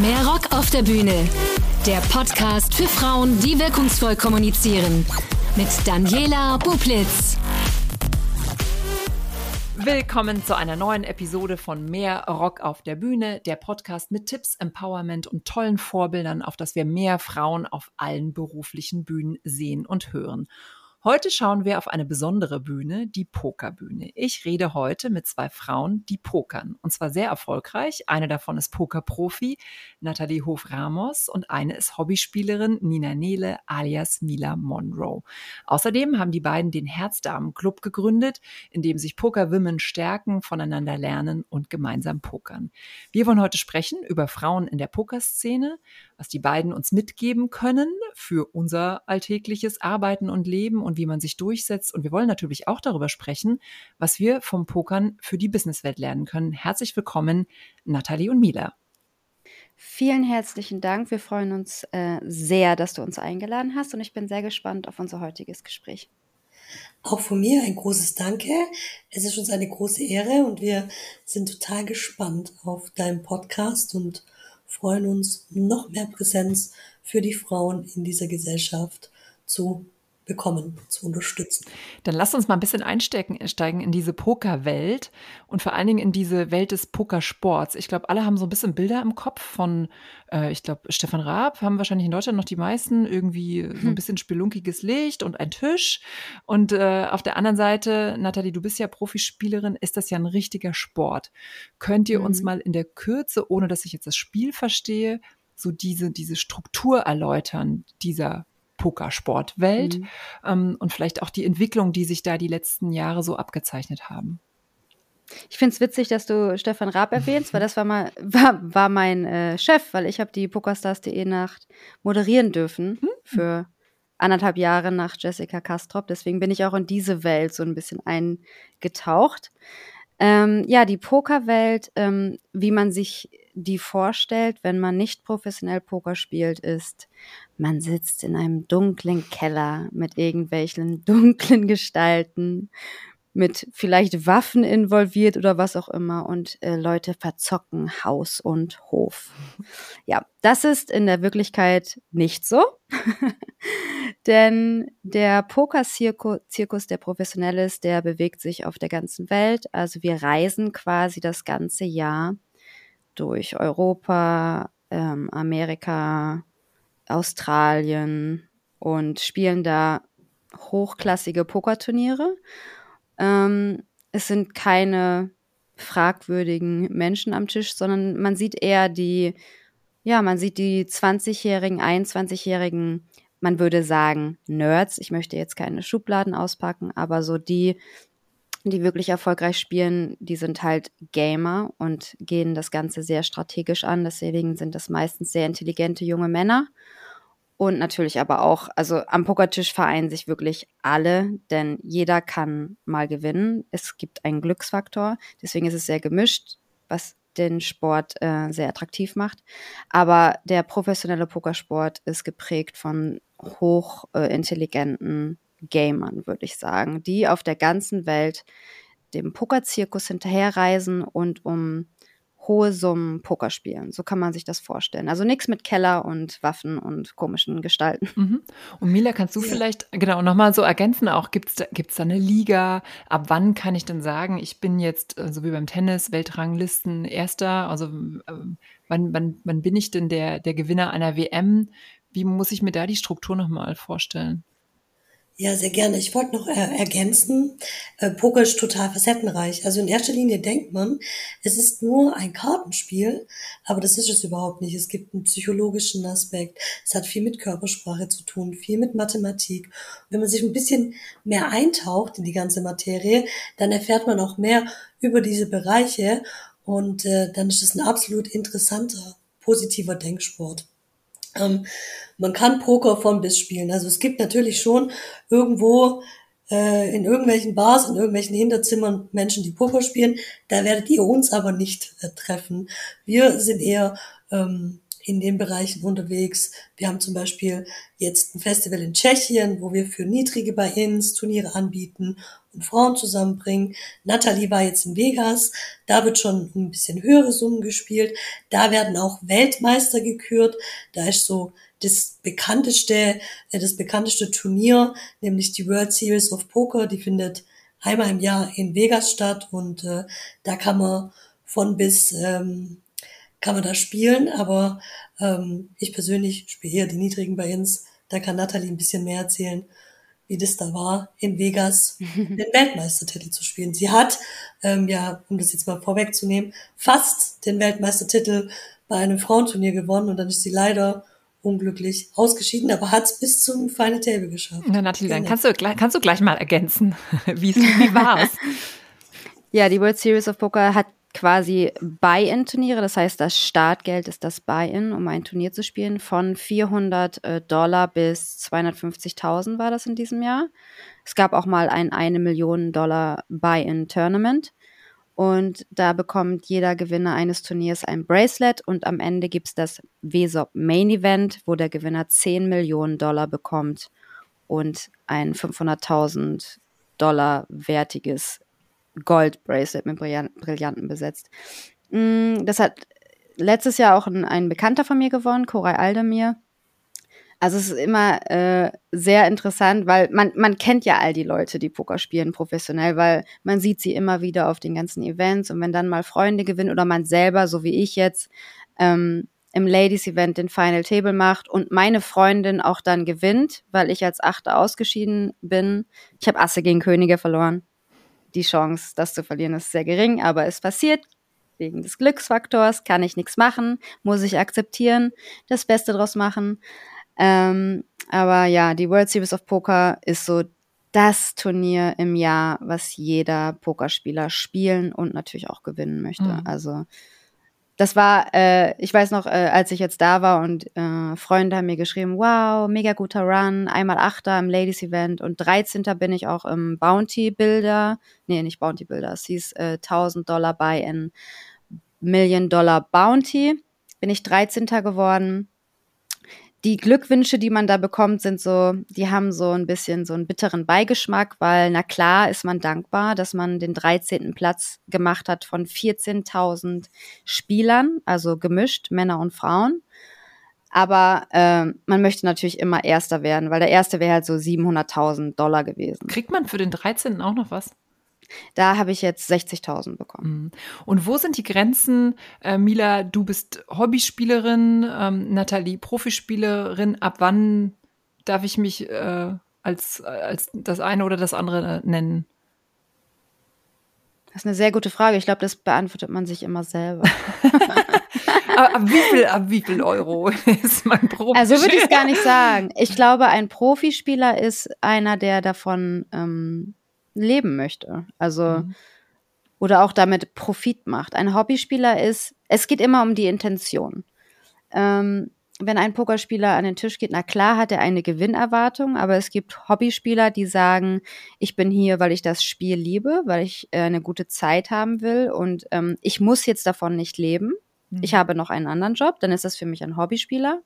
Mehr Rock auf der Bühne. Der Podcast für Frauen, die wirkungsvoll kommunizieren. Mit Daniela Bublitz. Willkommen zu einer neuen Episode von Mehr Rock auf der Bühne, der Podcast mit Tipps, Empowerment und tollen Vorbildern, auf das wir mehr Frauen auf allen beruflichen Bühnen sehen und hören. Heute schauen wir auf eine besondere Bühne, die Pokerbühne. Ich rede heute mit zwei Frauen, die pokern. Und zwar sehr erfolgreich. Eine davon ist Pokerprofi, Nathalie Hof-Ramos, und eine ist Hobbyspielerin, Nina Nele, alias Mila Monroe. Außerdem haben die beiden den Herzdamen-Club gegründet, in dem sich Pokerwomen stärken, voneinander lernen und gemeinsam pokern. Wir wollen heute sprechen über Frauen in der Pokerszene, was die beiden uns mitgeben können für unser alltägliches Arbeiten und Leben und wie man sich durchsetzt. Und wir wollen natürlich auch darüber sprechen, was wir vom Pokern für die Businesswelt lernen können. Herzlich willkommen, Nathalie und Mila. Vielen herzlichen Dank. Wir freuen uns äh, sehr, dass du uns eingeladen hast und ich bin sehr gespannt auf unser heutiges Gespräch. Auch von mir ein großes Danke. Es ist uns eine große Ehre und wir sind total gespannt auf deinen Podcast und freuen uns, noch mehr Präsenz für die Frauen in dieser Gesellschaft zu bekommen, zu unterstützen. Dann lass uns mal ein bisschen einsteigen steigen in diese Pokerwelt und vor allen Dingen in diese Welt des Pokersports. Ich glaube, alle haben so ein bisschen Bilder im Kopf von, äh, ich glaube, Stefan Raab haben wahrscheinlich in Deutschland noch die meisten irgendwie so ein hm. bisschen spelunkiges Licht und ein Tisch. Und äh, auf der anderen Seite, Nathalie, du bist ja Profispielerin, ist das ja ein richtiger Sport. Könnt ihr mhm. uns mal in der Kürze, ohne dass ich jetzt das Spiel verstehe, so diese, diese Struktur erläutern dieser Pokersportwelt mhm. ähm, und vielleicht auch die Entwicklung, die sich da die letzten Jahre so abgezeichnet haben. Ich finde es witzig, dass du Stefan Raab erwähnst, weil das war mal war, war mein äh, Chef, weil ich habe die Pokerstars.de Nacht moderieren dürfen mhm. für anderthalb Jahre nach Jessica Kastrop. Deswegen bin ich auch in diese Welt so ein bisschen eingetaucht. Ähm, ja, die Pokerwelt, ähm, wie man sich die vorstellt, wenn man nicht professionell Poker spielt, ist, man sitzt in einem dunklen Keller mit irgendwelchen dunklen Gestalten, mit vielleicht Waffen involviert oder was auch immer und äh, Leute verzocken Haus und Hof. Ja, das ist in der Wirklichkeit nicht so, denn der Poker-Zirkus, der professionell ist, der bewegt sich auf der ganzen Welt. Also wir reisen quasi das ganze Jahr durch Europa, ähm, Amerika, Australien und spielen da hochklassige Pokerturniere. Ähm, es sind keine fragwürdigen Menschen am Tisch, sondern man sieht eher die, ja, man sieht die 20-jährigen, 21-jährigen, man würde sagen Nerds. Ich möchte jetzt keine Schubladen auspacken, aber so die die wirklich erfolgreich spielen, die sind halt Gamer und gehen das Ganze sehr strategisch an. Deswegen sind das meistens sehr intelligente junge Männer. Und natürlich aber auch, also am Pokertisch vereinen sich wirklich alle, denn jeder kann mal gewinnen. Es gibt einen Glücksfaktor, deswegen ist es sehr gemischt, was den Sport äh, sehr attraktiv macht. Aber der professionelle Pokersport ist geprägt von hochintelligenten äh, Gamern, würde ich sagen, die auf der ganzen Welt dem Pokerzirkus hinterherreisen und um hohe Summen Poker spielen. So kann man sich das vorstellen. Also nichts mit Keller und Waffen und komischen Gestalten. Mhm. Und Mila, kannst du ja. vielleicht genau nochmal so ergänzen auch, gibt es da, gibt's da eine Liga? Ab wann kann ich denn sagen, ich bin jetzt, äh, so wie beim Tennis, Weltranglisten Erster? Also äh, wann, wann, wann bin ich denn der, der Gewinner einer WM? Wie muss ich mir da die Struktur nochmal vorstellen? Ja, sehr gerne. Ich wollte noch äh, ergänzen, äh, Poker ist total facettenreich. Also in erster Linie denkt man, es ist nur ein Kartenspiel, aber das ist es überhaupt nicht. Es gibt einen psychologischen Aspekt. Es hat viel mit Körpersprache zu tun, viel mit Mathematik. wenn man sich ein bisschen mehr eintaucht in die ganze Materie, dann erfährt man auch mehr über diese Bereiche und äh, dann ist es ein absolut interessanter, positiver Denksport. Ähm, man kann Poker von bis spielen. Also es gibt natürlich schon irgendwo äh, in irgendwelchen Bars, in irgendwelchen Hinterzimmern Menschen, die Poker spielen. Da werdet ihr uns aber nicht äh, treffen. Wir sind eher ähm, in den Bereichen unterwegs. Wir haben zum Beispiel jetzt ein Festival in Tschechien, wo wir für niedrige Buy-ins Turniere anbieten und Frauen zusammenbringen. Natalie war jetzt in Vegas, da wird schon ein bisschen höhere Summen gespielt. Da werden auch Weltmeister gekürt. Da ist so das bekannteste, äh, das bekannteste Turnier, nämlich die World Series of Poker, die findet einmal im Jahr in Vegas statt und äh, da kann man von bis ähm, kann man da spielen, aber ähm, ich persönlich spiele eher die niedrigen Buy-ins. Da kann Natalie ein bisschen mehr erzählen, wie das da war, in Vegas den Weltmeistertitel zu spielen. Sie hat, ähm, ja, um das jetzt mal vorwegzunehmen, fast den Weltmeistertitel bei einem Frauenturnier gewonnen und dann ist sie leider unglücklich ausgeschieden, aber hat es bis zum Final Table geschafft. Na, Natalie, dann kannst du, kannst du gleich mal ergänzen. wie, wie war's? ja, die World Series of Poker hat quasi Buy-in-Turniere, das heißt, das Startgeld ist das Buy-in, um ein Turnier zu spielen, von 400 äh, Dollar bis 250.000 war das in diesem Jahr. Es gab auch mal ein eine Million Dollar Buy-in-Tournament und da bekommt jeder Gewinner eines Turniers ein Bracelet und am Ende gibt es das WESOP Main Event, wo der Gewinner 10 Millionen Dollar bekommt und ein 500.000 Dollar wertiges Gold-Bracelet mit Brillanten besetzt. Mm, das hat letztes Jahr auch ein, ein Bekannter von mir gewonnen, Koray Aldemir. Also es ist immer äh, sehr interessant, weil man, man kennt ja all die Leute, die Poker spielen professionell, weil man sieht sie immer wieder auf den ganzen Events und wenn dann mal Freunde gewinnen oder man selber, so wie ich jetzt, ähm, im Ladies Event den Final Table macht und meine Freundin auch dann gewinnt, weil ich als Achte ausgeschieden bin. Ich habe Asse gegen Könige verloren die Chance, das zu verlieren, ist sehr gering, aber es passiert. Wegen des Glücksfaktors kann ich nichts machen, muss ich akzeptieren, das Beste draus machen. Ähm, aber ja, die World Series of Poker ist so das Turnier im Jahr, was jeder Pokerspieler spielen und natürlich auch gewinnen möchte. Mhm. Also das war, äh, ich weiß noch, äh, als ich jetzt da war und äh, Freunde haben mir geschrieben, wow, mega guter Run, einmal Achter im Ladies Event und 13. bin ich auch im Bounty Builder, nee, nicht Bounty Builder, es hieß äh, 1000 Dollar bei in Million Dollar Bounty, bin ich 13. geworden die Glückwünsche, die man da bekommt, sind so, die haben so ein bisschen so einen bitteren Beigeschmack, weil na klar ist man dankbar, dass man den 13. Platz gemacht hat von 14.000 Spielern, also gemischt, Männer und Frauen. Aber äh, man möchte natürlich immer Erster werden, weil der Erste wäre halt so 700.000 Dollar gewesen. Kriegt man für den 13. auch noch was? Da habe ich jetzt 60.000 bekommen. Mhm. Und wo sind die Grenzen? Äh, Mila, du bist Hobbyspielerin, ähm, Nathalie Profispielerin. Ab wann darf ich mich äh, als, als das eine oder das andere nennen? Das ist eine sehr gute Frage. Ich glaube, das beantwortet man sich immer selber. ab, ab, wie viel, ab wie viel Euro ist mein Profi? Also würde ich es gar nicht sagen. Ich glaube, ein Profispieler ist einer, der davon ähm, leben möchte. Also mhm. oder auch damit Profit macht. Ein Hobbyspieler ist, es geht immer um die Intention. Ähm, wenn ein Pokerspieler an den Tisch geht, na klar hat er eine Gewinnerwartung, aber es gibt Hobbyspieler, die sagen, ich bin hier, weil ich das Spiel liebe, weil ich äh, eine gute Zeit haben will und ähm, ich muss jetzt davon nicht leben. Mhm. Ich habe noch einen anderen Job, dann ist das für mich ein Hobbyspieler.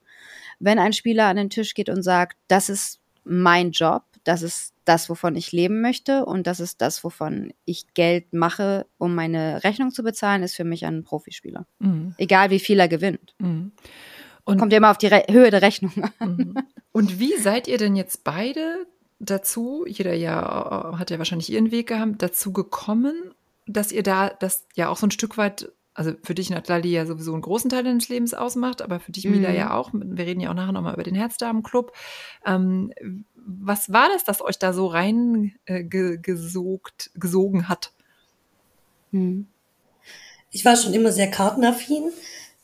Wenn ein Spieler an den Tisch geht und sagt, das ist mein Job, das ist das, wovon ich leben möchte und das ist das, wovon ich Geld mache, um meine Rechnung zu bezahlen, ist für mich ein Profispieler. Mhm. Egal wie viel er gewinnt. Mhm. Und Kommt ja immer auf die Re Höhe der Rechnung an. Mhm. Und wie seid ihr denn jetzt beide dazu, jeder ja äh, hat ja wahrscheinlich ihren Weg gehabt, dazu gekommen, dass ihr da das ja auch so ein Stück weit also für dich Nathalie ja sowieso einen großen Teil deines Lebens ausmacht, aber für dich Mila mhm. ja auch. Wir reden ja auch nachher nochmal über den Herzdamenclub. Ähm, was war das, das euch da so reingesogt, äh, gesogen hat? Mhm. Ich war schon immer sehr kartenaffin,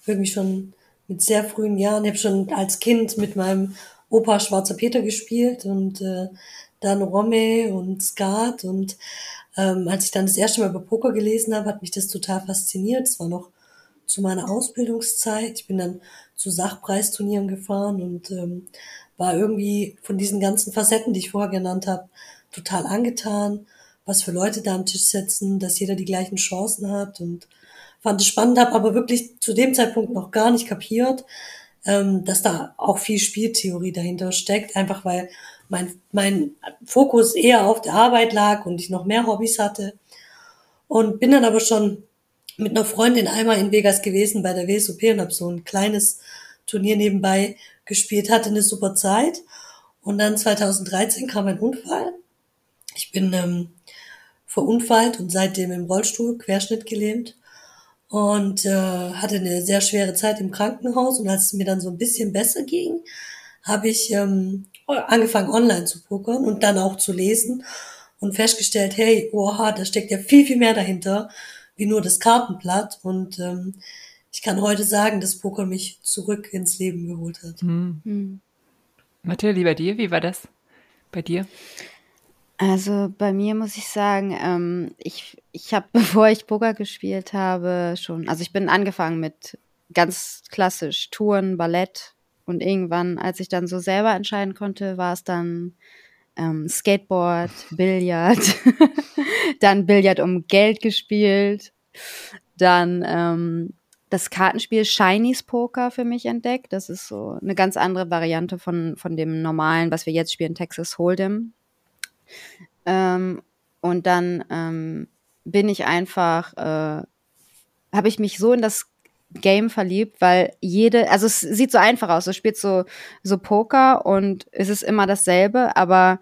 irgendwie schon mit sehr frühen Jahren. Ich habe schon als Kind mit meinem Opa Schwarzer Peter gespielt und äh, dann Romme und Skat und ähm, als ich dann das erste Mal über Poker gelesen habe, hat mich das total fasziniert. Es war noch zu meiner Ausbildungszeit. Ich bin dann zu Sachpreisturnieren gefahren und ähm, war irgendwie von diesen ganzen Facetten, die ich vorher genannt habe, total angetan, was für Leute da am Tisch sitzen, dass jeder die gleichen Chancen hat und fand es spannend, habe aber wirklich zu dem Zeitpunkt noch gar nicht kapiert, ähm, dass da auch viel Spieltheorie dahinter steckt, einfach weil mein, mein Fokus eher auf der Arbeit lag und ich noch mehr Hobbys hatte. Und bin dann aber schon mit einer Freundin einmal in Vegas gewesen bei der WSOP und habe so ein kleines Turnier nebenbei gespielt, hatte eine super Zeit. Und dann 2013 kam ein Unfall. Ich bin ähm, verunfallt und seitdem im Rollstuhl, Querschnitt gelähmt und äh, hatte eine sehr schwere Zeit im Krankenhaus. Und als es mir dann so ein bisschen besser ging, habe ich ähm, angefangen online zu pokern und dann auch zu lesen und festgestellt, hey, oha, da steckt ja viel, viel mehr dahinter, wie nur das Kartenblatt. Und ähm, ich kann heute sagen, dass Poker mich zurück ins Leben geholt hat. Hm. Hm. Mathilde, bei dir, wie war das bei dir? Also bei mir muss ich sagen, ähm, ich, ich habe, bevor ich Poker gespielt habe, schon, also ich bin angefangen mit ganz klassisch Touren, Ballett und irgendwann, als ich dann so selber entscheiden konnte, war es dann ähm, Skateboard, Billard, dann Billard um Geld gespielt, dann ähm, das Kartenspiel Shinies Poker für mich entdeckt. Das ist so eine ganz andere Variante von, von dem normalen, was wir jetzt spielen, Texas Hold'em. Ähm, und dann ähm, bin ich einfach, äh, habe ich mich so in das Game verliebt, weil jede, also es sieht so einfach aus, du spielst so, so Poker und es ist immer dasselbe, aber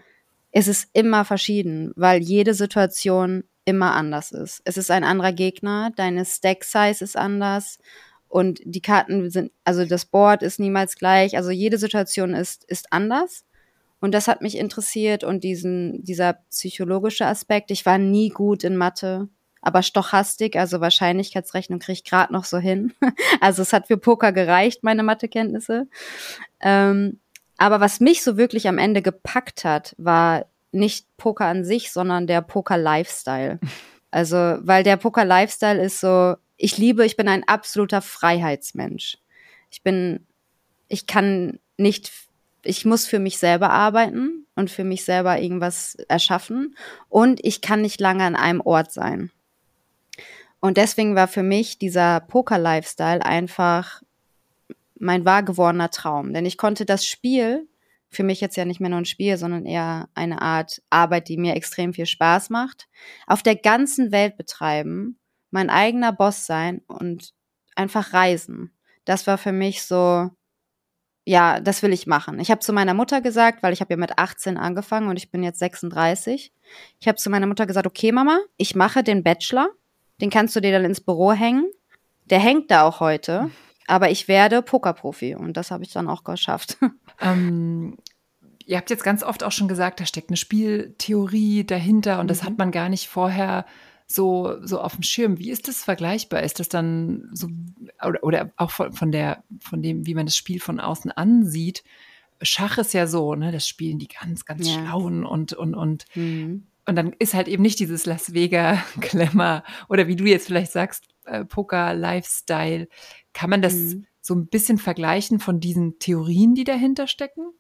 es ist immer verschieden, weil jede Situation immer anders ist. Es ist ein anderer Gegner, deine Stack-Size ist anders und die Karten sind, also das Board ist niemals gleich, also jede Situation ist, ist anders. Und das hat mich interessiert und diesen, dieser psychologische Aspekt. Ich war nie gut in Mathe, aber Stochastik, also Wahrscheinlichkeitsrechnung, kriege ich gerade noch so hin. also es hat für Poker gereicht, meine Mathekenntnisse. Ähm, aber was mich so wirklich am Ende gepackt hat, war nicht Poker an sich, sondern der Poker-Lifestyle. Also, weil der Poker-Lifestyle ist so, ich liebe, ich bin ein absoluter Freiheitsmensch. Ich bin, ich kann nicht ich muss für mich selber arbeiten und für mich selber irgendwas erschaffen und ich kann nicht lange an einem Ort sein. Und deswegen war für mich dieser Poker-Lifestyle einfach mein wahr gewordener Traum. Denn ich konnte das Spiel, für mich jetzt ja nicht mehr nur ein Spiel, sondern eher eine Art Arbeit, die mir extrem viel Spaß macht, auf der ganzen Welt betreiben, mein eigener Boss sein und einfach reisen. Das war für mich so ja, das will ich machen. Ich habe zu meiner Mutter gesagt, weil ich habe ja mit 18 angefangen und ich bin jetzt 36. Ich habe zu meiner Mutter gesagt, okay Mama, ich mache den Bachelor, den kannst du dir dann ins Büro hängen. Der hängt da auch heute, aber ich werde Pokerprofi und das habe ich dann auch geschafft. Ähm, ihr habt jetzt ganz oft auch schon gesagt, da steckt eine Spieltheorie dahinter und mhm. das hat man gar nicht vorher so, so auf dem Schirm. Wie ist das vergleichbar? Ist das dann so, oder, oder auch von, von der, von dem, wie man das Spiel von außen ansieht? Schach ist ja so, ne, das spielen die ganz, ganz ja. schlauen und, und, und, mhm. und dann ist halt eben nicht dieses Las Vegas Glamour oder wie du jetzt vielleicht sagst, äh, Poker Lifestyle. Kann man das mhm. So ein bisschen vergleichen von diesen Theorien, die dahinter stecken?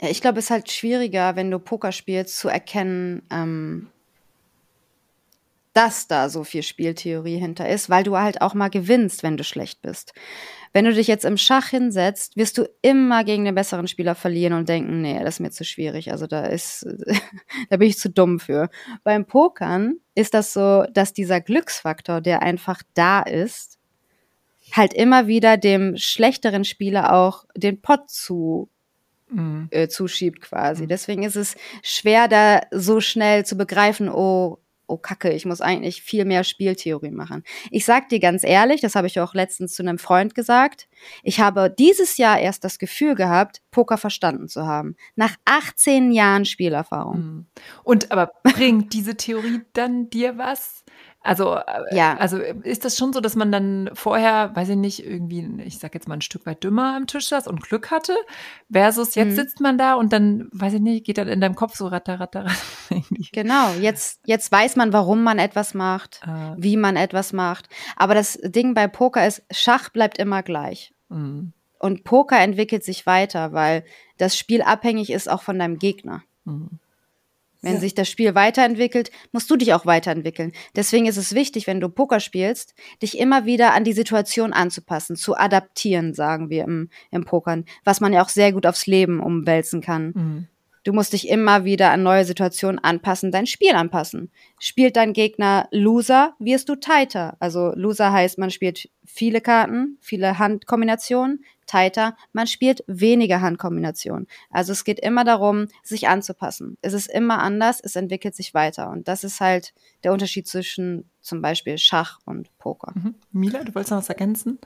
Ja, ich glaube, es ist halt schwieriger, wenn du Poker spielst, zu erkennen, ähm, dass da so viel Spieltheorie hinter ist, weil du halt auch mal gewinnst, wenn du schlecht bist. Wenn du dich jetzt im Schach hinsetzt, wirst du immer gegen den besseren Spieler verlieren und denken, nee, das ist mir zu schwierig. Also da ist, da bin ich zu dumm für. Beim Pokern ist das so, dass dieser Glücksfaktor, der einfach da ist, halt immer wieder dem schlechteren Spieler auch den Pot zu mhm. äh, zuschiebt quasi. Mhm. Deswegen ist es schwer, da so schnell zu begreifen, oh, oh Kacke, ich muss eigentlich viel mehr Spieltheorie machen. Ich sag dir ganz ehrlich, das habe ich auch letztens zu einem Freund gesagt, ich habe dieses Jahr erst das Gefühl gehabt, Poker verstanden zu haben. Nach 18 Jahren Spielerfahrung. Hm. Und aber bringt diese Theorie dann dir was? Also, äh, ja. also ist das schon so, dass man dann vorher, weiß ich nicht, irgendwie, ich sag jetzt mal ein Stück weit dümmer am Tisch saß und Glück hatte, versus jetzt mhm. sitzt man da und dann, weiß ich nicht, geht dann in deinem Kopf so ratter, ratter, ratter. Genau, jetzt, jetzt weiß man, warum man etwas macht, äh. wie man etwas macht. Aber das Ding bei Poker ist, Schach bleibt immer gleich. Mhm. Und Poker entwickelt sich weiter, weil das Spiel abhängig ist auch von deinem Gegner. Mhm. Wenn Ja. sich das Spiel weiterentwickelt, musst du dich auch weiterentwickeln. Deswegen ist es wichtig, wenn du Poker spielst, dich immer wieder an die Situation anzupassen, zu adaptieren, sagen wir im, im Pokern, was man ja auch sehr gut aufs Leben umwälzen kann. Mhm. Du musst dich immer wieder an neue Situationen anpassen, dein Spiel anpassen. Spielt dein Gegner Loser, wirst du tighter. Also Loser heißt, man spielt viele Karten, viele Handkombinationen. Tighter, man spielt weniger Handkombinationen. Also es geht immer darum, sich anzupassen. Es ist immer anders, es entwickelt sich weiter. Und das ist halt der Unterschied zwischen zum Beispiel Schach und Poker. Mhm. Mila, du wolltest noch was ergänzen?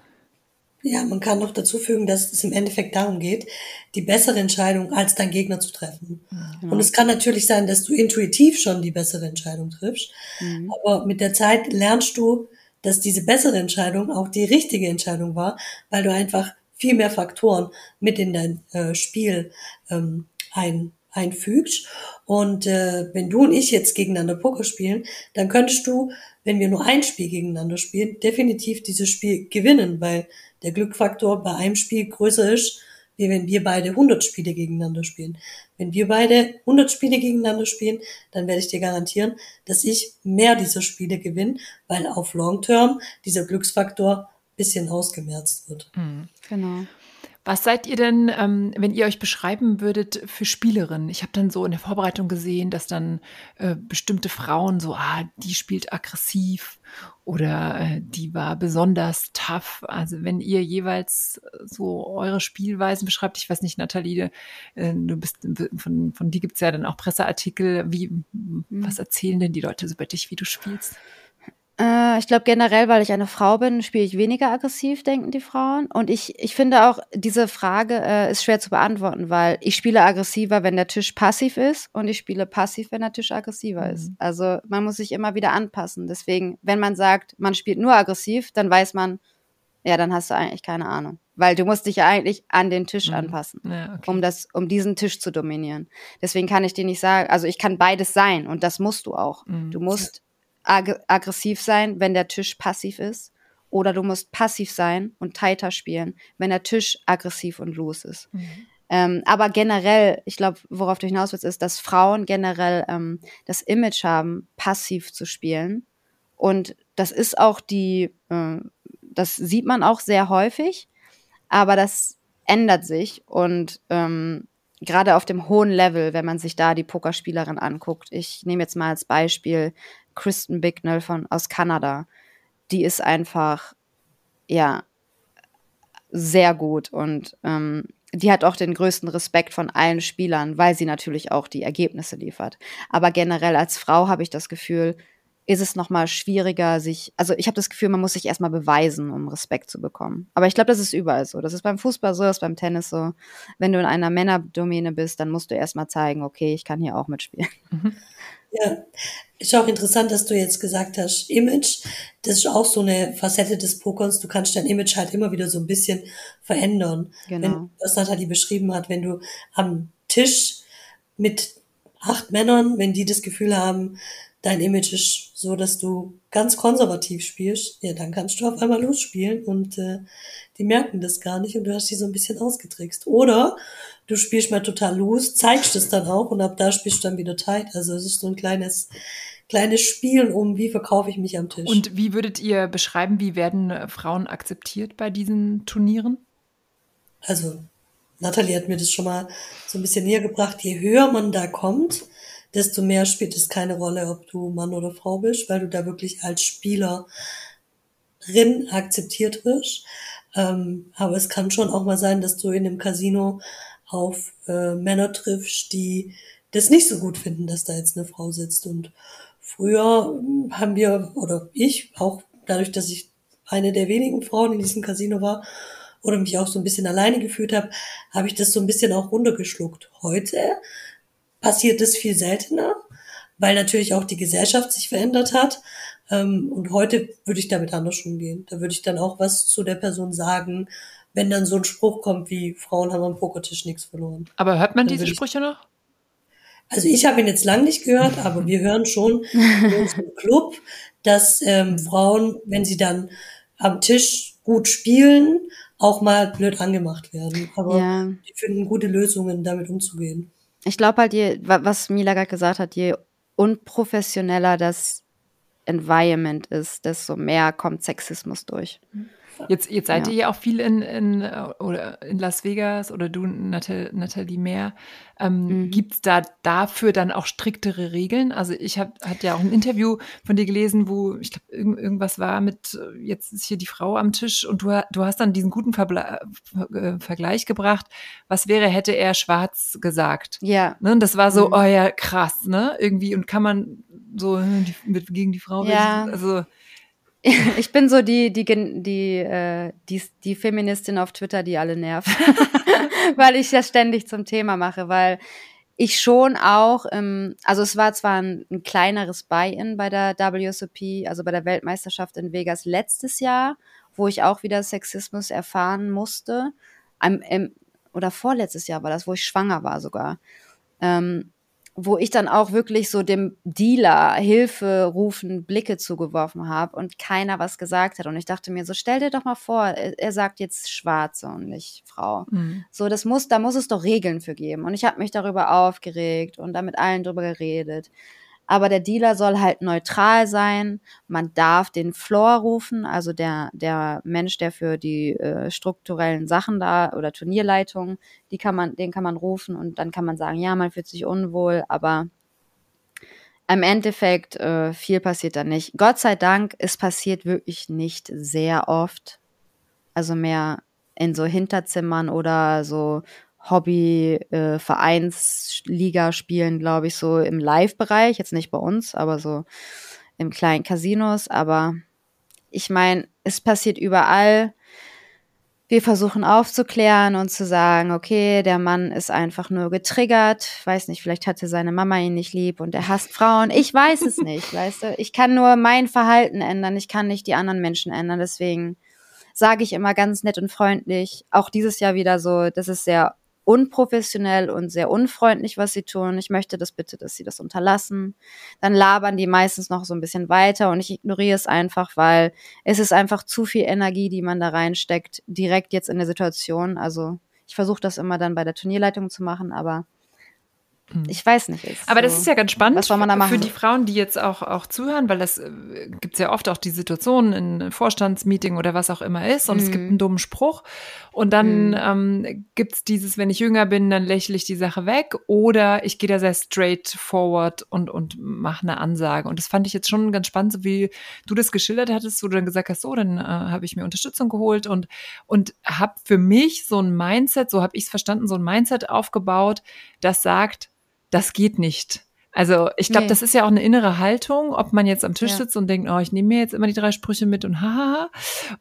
Ja, man kann noch dazu fügen, dass es im Endeffekt darum geht, die bessere Entscheidung als dein Gegner zu treffen. Und es kann natürlich sein, dass du intuitiv schon die bessere Entscheidung triffst, Mhm. aber mit der Zeit lernst du, dass diese bessere Entscheidung auch die richtige Entscheidung war, weil du einfach viel mehr Faktoren mit in dein äh, Spiel ähm, ein, einfügst. Und äh, wenn du und ich jetzt gegeneinander Poker spielen, dann könntest du, wenn wir nur ein Spiel gegeneinander spielen, definitiv dieses Spiel gewinnen, weil der Glückfaktor bei einem Spiel größer ist, wie wenn wir beide 100 Spiele gegeneinander spielen. Wenn wir beide 100 Spiele gegeneinander spielen, dann werde ich dir garantieren, dass ich mehr dieser Spiele gewinne, weil auf Long Term dieser Glücksfaktor bisschen ausgemerzt wird. Genau. Was seid ihr denn, ähm, wenn ihr euch beschreiben würdet für Spielerinnen? Ich habe dann so in der Vorbereitung gesehen, dass dann äh, bestimmte Frauen so, ah, die spielt aggressiv oder äh, die war besonders tough. Also wenn ihr jeweils so eure Spielweisen beschreibt, ich weiß nicht, Nathalie, äh, du bist von, von dir gibt's ja dann auch Presseartikel. Wie, was erzählen denn die Leute so über dich, wie du spielst? Äh, ich glaube generell, weil ich eine Frau bin, spiele ich weniger aggressiv, denken die Frauen. Und ich, ich finde auch, diese Frage äh, ist schwer zu beantworten, weil ich spiele aggressiver, wenn der Tisch passiv ist und ich spiele passiv, wenn der Tisch aggressiver Mhm. ist. Also man muss sich immer wieder anpassen. Deswegen, wenn man sagt, man spielt nur aggressiv, dann weiß man, ja, dann hast du eigentlich keine Ahnung. Weil du musst dich ja eigentlich an den Tisch Mhm. anpassen Ja, okay. um das, um diesen Tisch zu dominieren. Deswegen kann ich dir nicht sagen, also ich kann beides sein und das musst du auch. Mhm. Du musst ag aggressiv sein, wenn der Tisch passiv ist, oder du musst passiv sein und tighter spielen, wenn der Tisch aggressiv und los ist. Ähm, aber generell, ich glaube, worauf du hinaus willst, ist, dass Frauen generell ähm, das Image haben, passiv zu spielen. Und das ist auch die, äh, das sieht man auch sehr häufig, aber das ändert sich und ähm, gerade auf dem hohen Level, wenn man sich da die Pokerspielerin anguckt. Ich nehme jetzt mal als Beispiel Kristen Bicknell von aus Kanada. Die ist einfach ja sehr gut und ähm, die hat auch den größten Respekt von allen Spielern, weil sie natürlich auch die Ergebnisse liefert. Aber generell als Frau habe ich das Gefühl, ist es noch mal schwieriger, sich, also ich habe das Gefühl, man muss sich erstmal beweisen, um Respekt zu bekommen. Aber ich glaube, das ist überall so. Das ist beim Fußball so, das ist beim Tennis so. Wenn du in einer Männerdomäne bist, dann musst du erstmal zeigen, okay, ich kann hier auch mitspielen. Ja, ist auch interessant, dass du jetzt gesagt hast, Image, das ist auch so eine Facette des Pokerns. Du kannst dein Image halt immer wieder so ein bisschen verändern. Genau. Wenn, was Nathalie beschrieben hat, wenn du am Tisch mit acht Männern, wenn die das Gefühl haben, dein Image ist so, dass du ganz konservativ spielst, ja, dann kannst du auf einmal losspielen und äh, die merken das gar nicht und du hast die so ein bisschen ausgetrickst. Oder du spielst mal total los, zeigst es dann auch und ab da spielst du dann wieder tight. Also es ist so ein kleines, kleines Spiel um, wie verkaufe ich mich am Tisch. Und wie würdet ihr beschreiben, wie werden äh, Frauen akzeptiert bei diesen Turnieren? Also, Nathalie hat mir das schon mal so ein bisschen näher gebracht. Je höher man da kommt, desto mehr spielt es keine Rolle, ob du Mann oder Frau bist, weil du da wirklich als Spielerin akzeptiert wirst. Ähm, aber es kann schon auch mal sein, dass du in einem Casino auf äh, Männer triffst, die das nicht so gut finden, dass da jetzt eine Frau sitzt. Und früher hm, haben wir, oder ich, auch dadurch, dass ich eine der wenigen Frauen in diesem Casino war oder mich auch so ein bisschen alleine gefühlt habe, habe ich das so ein bisschen auch runtergeschluckt. Heute passiert es viel seltener, weil natürlich auch die Gesellschaft sich verändert hat. Ähm, und heute würde ich damit anders umgehen. Da würde ich dann auch was zu der Person sagen, wenn dann so ein Spruch kommt wie Frauen haben am Pokertisch nichts verloren. Aber hört man Dann diese Sprüche noch? Also ich habe ihn jetzt lang nicht gehört, aber wir hören schon in unserem Club, dass ähm, Frauen, wenn sie dann am Tisch gut spielen, auch mal blöd angemacht werden. Aber Ja. die finden gute Lösungen, damit umzugehen. Ich glaube halt, je, was Mila gerade gesagt hat, je unprofessioneller das Environment ist, desto mehr kommt Sexismus durch. Jetzt, jetzt seid ja. ihr ja auch viel in, in, oder in Las Vegas oder du, Nathalie Mehr. Ähm, mhm. Gibt es da dafür dann auch striktere Regeln? Also ich habe hatte ja auch ein Interview von dir gelesen, wo ich glaube, irgend, irgendwas war mit, jetzt ist hier die Frau am Tisch und du, du hast dann diesen guten Verbla äh, Vergleich gebracht. Was wäre, hätte er schwarz gesagt? Ja. Ne? Und das war so, mhm. oh ja, krass, ne? Irgendwie, und kann man so die, mit, gegen die Frau, ja. also ich bin so die, die, die, äh, die, die Feministin auf Twitter, die alle nervt. weil ich das ständig zum Thema mache, weil ich schon auch, ähm, also es war zwar ein, ein kleineres Buy-in bei der WSOP, also bei der Weltmeisterschaft in Vegas letztes Jahr, wo ich auch wieder Sexismus erfahren musste. Ein, im, oder vorletztes Jahr war das, wo ich schwanger war sogar. Ähm, wo ich dann auch wirklich so dem Dealer Hilfe rufen Blicke zugeworfen habe und keiner was gesagt hat. Und ich dachte mir so, stell dir doch mal vor, er sagt jetzt Schwarze und nicht Frau. Mhm. So, das muss, da muss es doch Regeln für geben. Und ich habe mich darüber aufgeregt und da mit allen drüber geredet aber der Dealer soll halt neutral sein. Man darf den Floor rufen, also der, der Mensch, der für die äh, strukturellen Sachen da oder Turnierleitung, die kann man, den kann man rufen und dann kann man sagen, ja, man fühlt sich unwohl, aber im Endeffekt äh, viel passiert da nicht. Gott sei Dank, es passiert wirklich nicht sehr oft. Also mehr in so Hinterzimmern oder so Hobby, äh, Vereinsliga spielen, glaube ich, so im Live-Bereich, jetzt nicht bei uns, aber so im kleinen Casinos. Aber ich meine, es passiert überall. Wir versuchen aufzuklären und zu sagen, okay, der Mann ist einfach nur getriggert, weiß nicht, vielleicht hatte seine Mama ihn nicht lieb und er hasst Frauen. Ich weiß es nicht, weißt du? Ich kann nur mein Verhalten ändern, ich kann nicht die anderen Menschen ändern. Deswegen sage ich immer ganz nett und freundlich, auch dieses Jahr wieder so, das ist sehr unprofessionell und sehr unfreundlich, was sie tun. Ich möchte das bitte, dass sie das unterlassen. Dann labern die meistens noch so ein bisschen weiter und ich ignoriere es einfach, weil es ist einfach zu viel Energie, die man da reinsteckt, direkt jetzt in der Situation. Also ich versuche das immer dann bei der Turnierleitung zu machen, aber. Ich weiß nicht. Aber so, das ist ja ganz spannend was soll man da machen? für die Frauen, die jetzt auch, auch zuhören, weil das äh, gibt es ja oft auch die Situationen in Vorstandsmeeting oder was auch immer ist und mhm. es gibt mhm. einen dummen Spruch und dann mhm. ähm, gibt es dieses, wenn ich jünger bin, dann lächle ich die Sache weg oder ich gehe da sehr straight forward und, und mache eine Ansage. Und das fand ich jetzt schon ganz spannend, so wie du das geschildert hattest, wo du dann gesagt hast, so, dann äh, habe ich mir Unterstützung geholt und, und habe für mich so ein Mindset, so habe ich es verstanden, so ein Mindset aufgebaut, das sagt, das geht nicht. Also ich glaube, nee. das ist ja auch eine innere Haltung, ob man jetzt am Tisch ja. sitzt und denkt, oh, ich nehme mir jetzt immer die drei Sprüche mit und hahaha,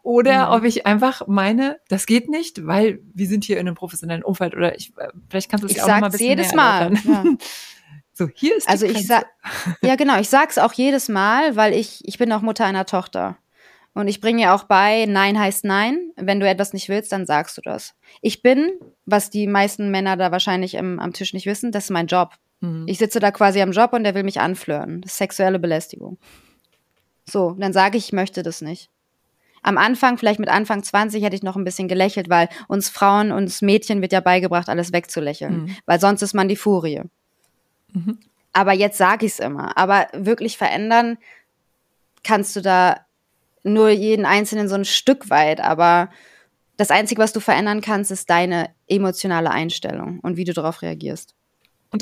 oder mhm. ob ich einfach meine, das geht nicht, weil wir sind hier in einem professionellen Umfeld oder ich, äh, vielleicht kannst du es ja auch noch mal ein bisschen jedes Mal. Ja. So, hier ist die Also ich sag, ja genau, ich sag's auch jedes Mal, weil ich, ich bin auch Mutter einer Tochter. Und ich bringe ja auch bei, Nein heißt Nein. Wenn du etwas nicht willst, dann sagst du das. Ich bin, was die meisten Männer da wahrscheinlich im, am Tisch nicht wissen, das ist mein Job. Mhm. Ich sitze da quasi am Job und der will mich anflirren. Das ist sexuelle Belästigung. So, dann sage ich, ich möchte das nicht. Am Anfang, vielleicht mit Anfang 20, hätte ich noch ein bisschen gelächelt, weil uns Frauen, uns Mädchen wird ja beigebracht, alles wegzulächeln. Mhm. Weil sonst ist man die Furie. Mhm. Aber jetzt sage ich es immer. Aber wirklich verändern kannst du da nur jeden Einzelnen so ein Stück weit. Aber das Einzige, was du verändern kannst, ist deine emotionale Einstellung und wie du darauf reagierst.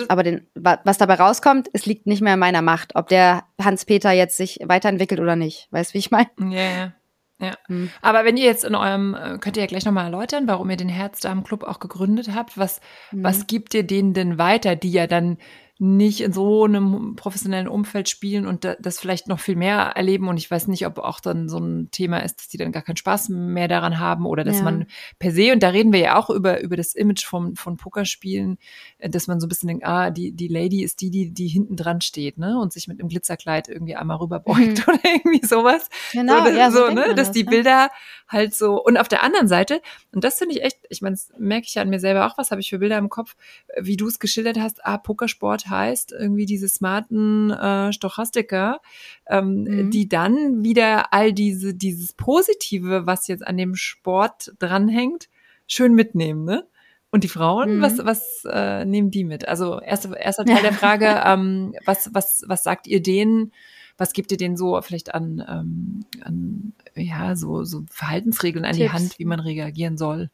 Aber den, was dabei rauskommt, es liegt nicht mehr in meiner Macht, ob der Hans-Peter jetzt sich weiterentwickelt oder nicht. Weißt du, wie ich meine? Ja, ja. Ja. Hm. Aber wenn ihr jetzt in eurem, äh, könnt ihr ja gleich nochmal erläutern, warum ihr den Herzdamen-Club auch gegründet habt. Was, hm. was gibt ihr denen denn weiter, die ja dann nicht in so einem professionellen Umfeld spielen und das vielleicht noch viel mehr erleben. Und ich weiß nicht, ob auch dann so ein Thema ist, dass die dann gar keinen Spaß mehr daran haben oder dass ja. man per se, und da reden wir ja auch über, über das Image vom, von Pokerspielen, äh, dass man so ein bisschen denkt, ah, die, die Lady ist die, die, die hinten dran steht, ne, und sich mit einem Glitzerkleid irgendwie einmal rüberbeugt mhm. oder irgendwie sowas. Genau, so, ja, so, so ne, dass das, die ne? Bilder halt so, und auf der anderen Seite, und das finde ich echt, ich meine, das merke ich ja an mir selber auch, was habe ich für Bilder im Kopf, wie du es geschildert hast, ah, Pokersport heißt, irgendwie diese smarten äh, Stochastiker, ähm, mhm. die dann wieder all diese, dieses Positive, was jetzt an dem Sport dranhängt, schön mitnehmen, ne? Und die Frauen, mhm. was, was äh, nehmen die mit? Also erster, erster Teil der Frage, ähm, was, was, was sagt ihr denen? Was gibt ihr denen so vielleicht an, ähm, an ja, so, so Verhaltensregeln an Tipps. die Hand, wie man reagieren soll?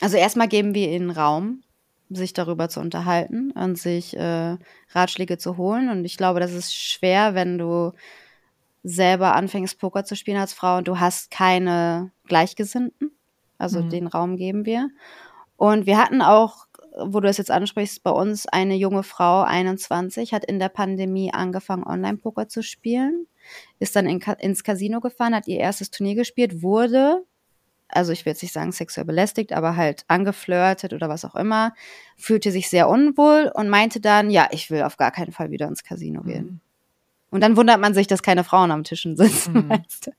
Also erstmal geben wir ihnen Raum, sich darüber zu unterhalten und sich äh, Ratschläge zu holen. Und ich glaube, das ist schwer, wenn du selber anfängst, Poker zu spielen als Frau und du hast keine Gleichgesinnten. Also mhm. den Raum geben wir. Und wir hatten auch, wo du es jetzt ansprichst, bei uns eine junge Frau, 21, hat in der Pandemie angefangen, Online-Poker zu spielen, ist dann in, ins Casino gefahren, hat ihr erstes Turnier gespielt, wurde also ich will jetzt nicht sagen sexuell belästigt, aber halt angeflirtet oder was auch immer, fühlte sich sehr unwohl und meinte dann, ja, ich will auf gar keinen Fall wieder ins Casino mhm. gehen. Und dann wundert man sich, dass keine Frauen am Tischen sitzen. Mhm. Weißt du?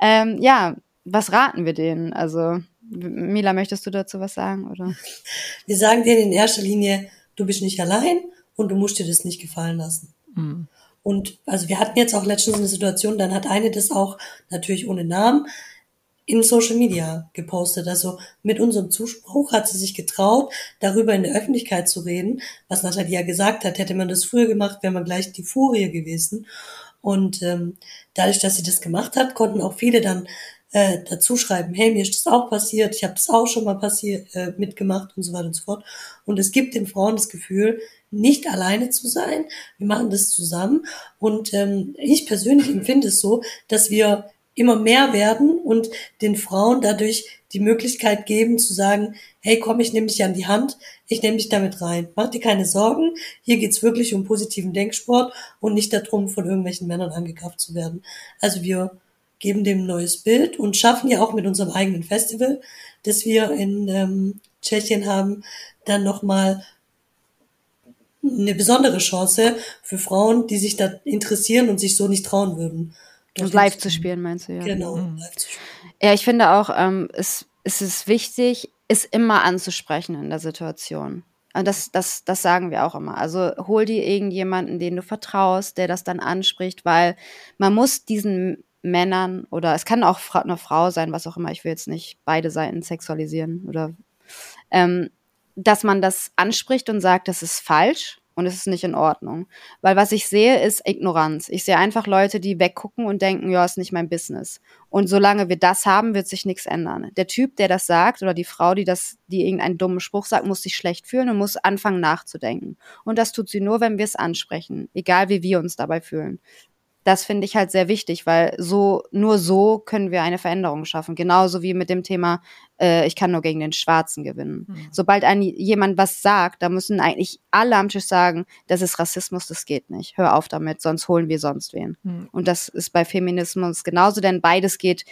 ähm, ja, was raten wir denen? Also, Mila, möchtest du dazu was sagen? Oder? Wir sagen denen in erster Linie, du bist nicht allein und du musst dir das nicht gefallen lassen. Mhm. Und also wir hatten jetzt auch letztens eine Situation, dann hat eine das auch natürlich ohne Namen in Social Media gepostet. Also mit unserem Zuspruch hat sie sich getraut, darüber in der Öffentlichkeit zu reden. Was Nathalie ja gesagt hat, hätte man das früher gemacht, wäre man gleich die Furie gewesen. Und ähm, dadurch, dass sie das gemacht hat, konnten auch viele dann äh, dazu schreiben, hey, mir ist das auch passiert, ich habe das auch schon mal passiert, äh, mitgemacht und so weiter und so fort. Und es gibt den Frauen das Gefühl, nicht alleine zu sein. Wir machen das zusammen. Und ähm, ich persönlich empfinde es so, dass wir immer mehr werden und den Frauen dadurch die Möglichkeit geben zu sagen, hey, komm, ich nehme dich an die Hand, ich nehme dich damit rein. Mach dir keine Sorgen, hier geht's wirklich um positiven Denksport und nicht darum, von irgendwelchen Männern angekauft zu werden. Also wir geben dem ein neues Bild und schaffen ja auch mit unserem eigenen Festival, das wir in ähm, Tschechien haben, dann nochmal eine besondere Chance für Frauen, die sich da interessieren und sich so nicht trauen würden. Und live zu spielen, meinst du, ja. Genau, mhm. live zu spielen. Ja, ich finde auch, ähm, es, es ist wichtig, es immer anzusprechen in der Situation. Und das, das, das sagen wir auch immer. Also hol dir irgendjemanden, den du vertraust, der das dann anspricht, weil man muss diesen Männern oder es kann auch eine Frau sein, was auch immer, ich will jetzt nicht beide Seiten sexualisieren oder ähm, dass man das anspricht und sagt, das ist falsch und es ist nicht in Ordnung. Weil was ich sehe, ist Ignoranz. Ich sehe einfach Leute, die weggucken und denken, ja, ist nicht mein Business. Und solange wir das haben, wird sich nichts ändern. Der Typ, der das sagt, oder die Frau, die das, die irgendeinen dummen Spruch sagt, muss sich schlecht fühlen und muss anfangen nachzudenken. Und das tut sie nur, wenn wir es ansprechen. Egal wie wir uns dabei fühlen das finde ich halt sehr wichtig, weil so nur so können wir eine Veränderung schaffen. Genauso wie mit dem Thema, äh, ich kann nur gegen den Schwarzen gewinnen. Mhm. Sobald ein, jemand was sagt, da müssen eigentlich alle am Tisch sagen, das ist Rassismus, das geht nicht. Hör auf damit, sonst holen wir sonst wen. Mhm. Und das ist bei Feminismus genauso, denn beides geht,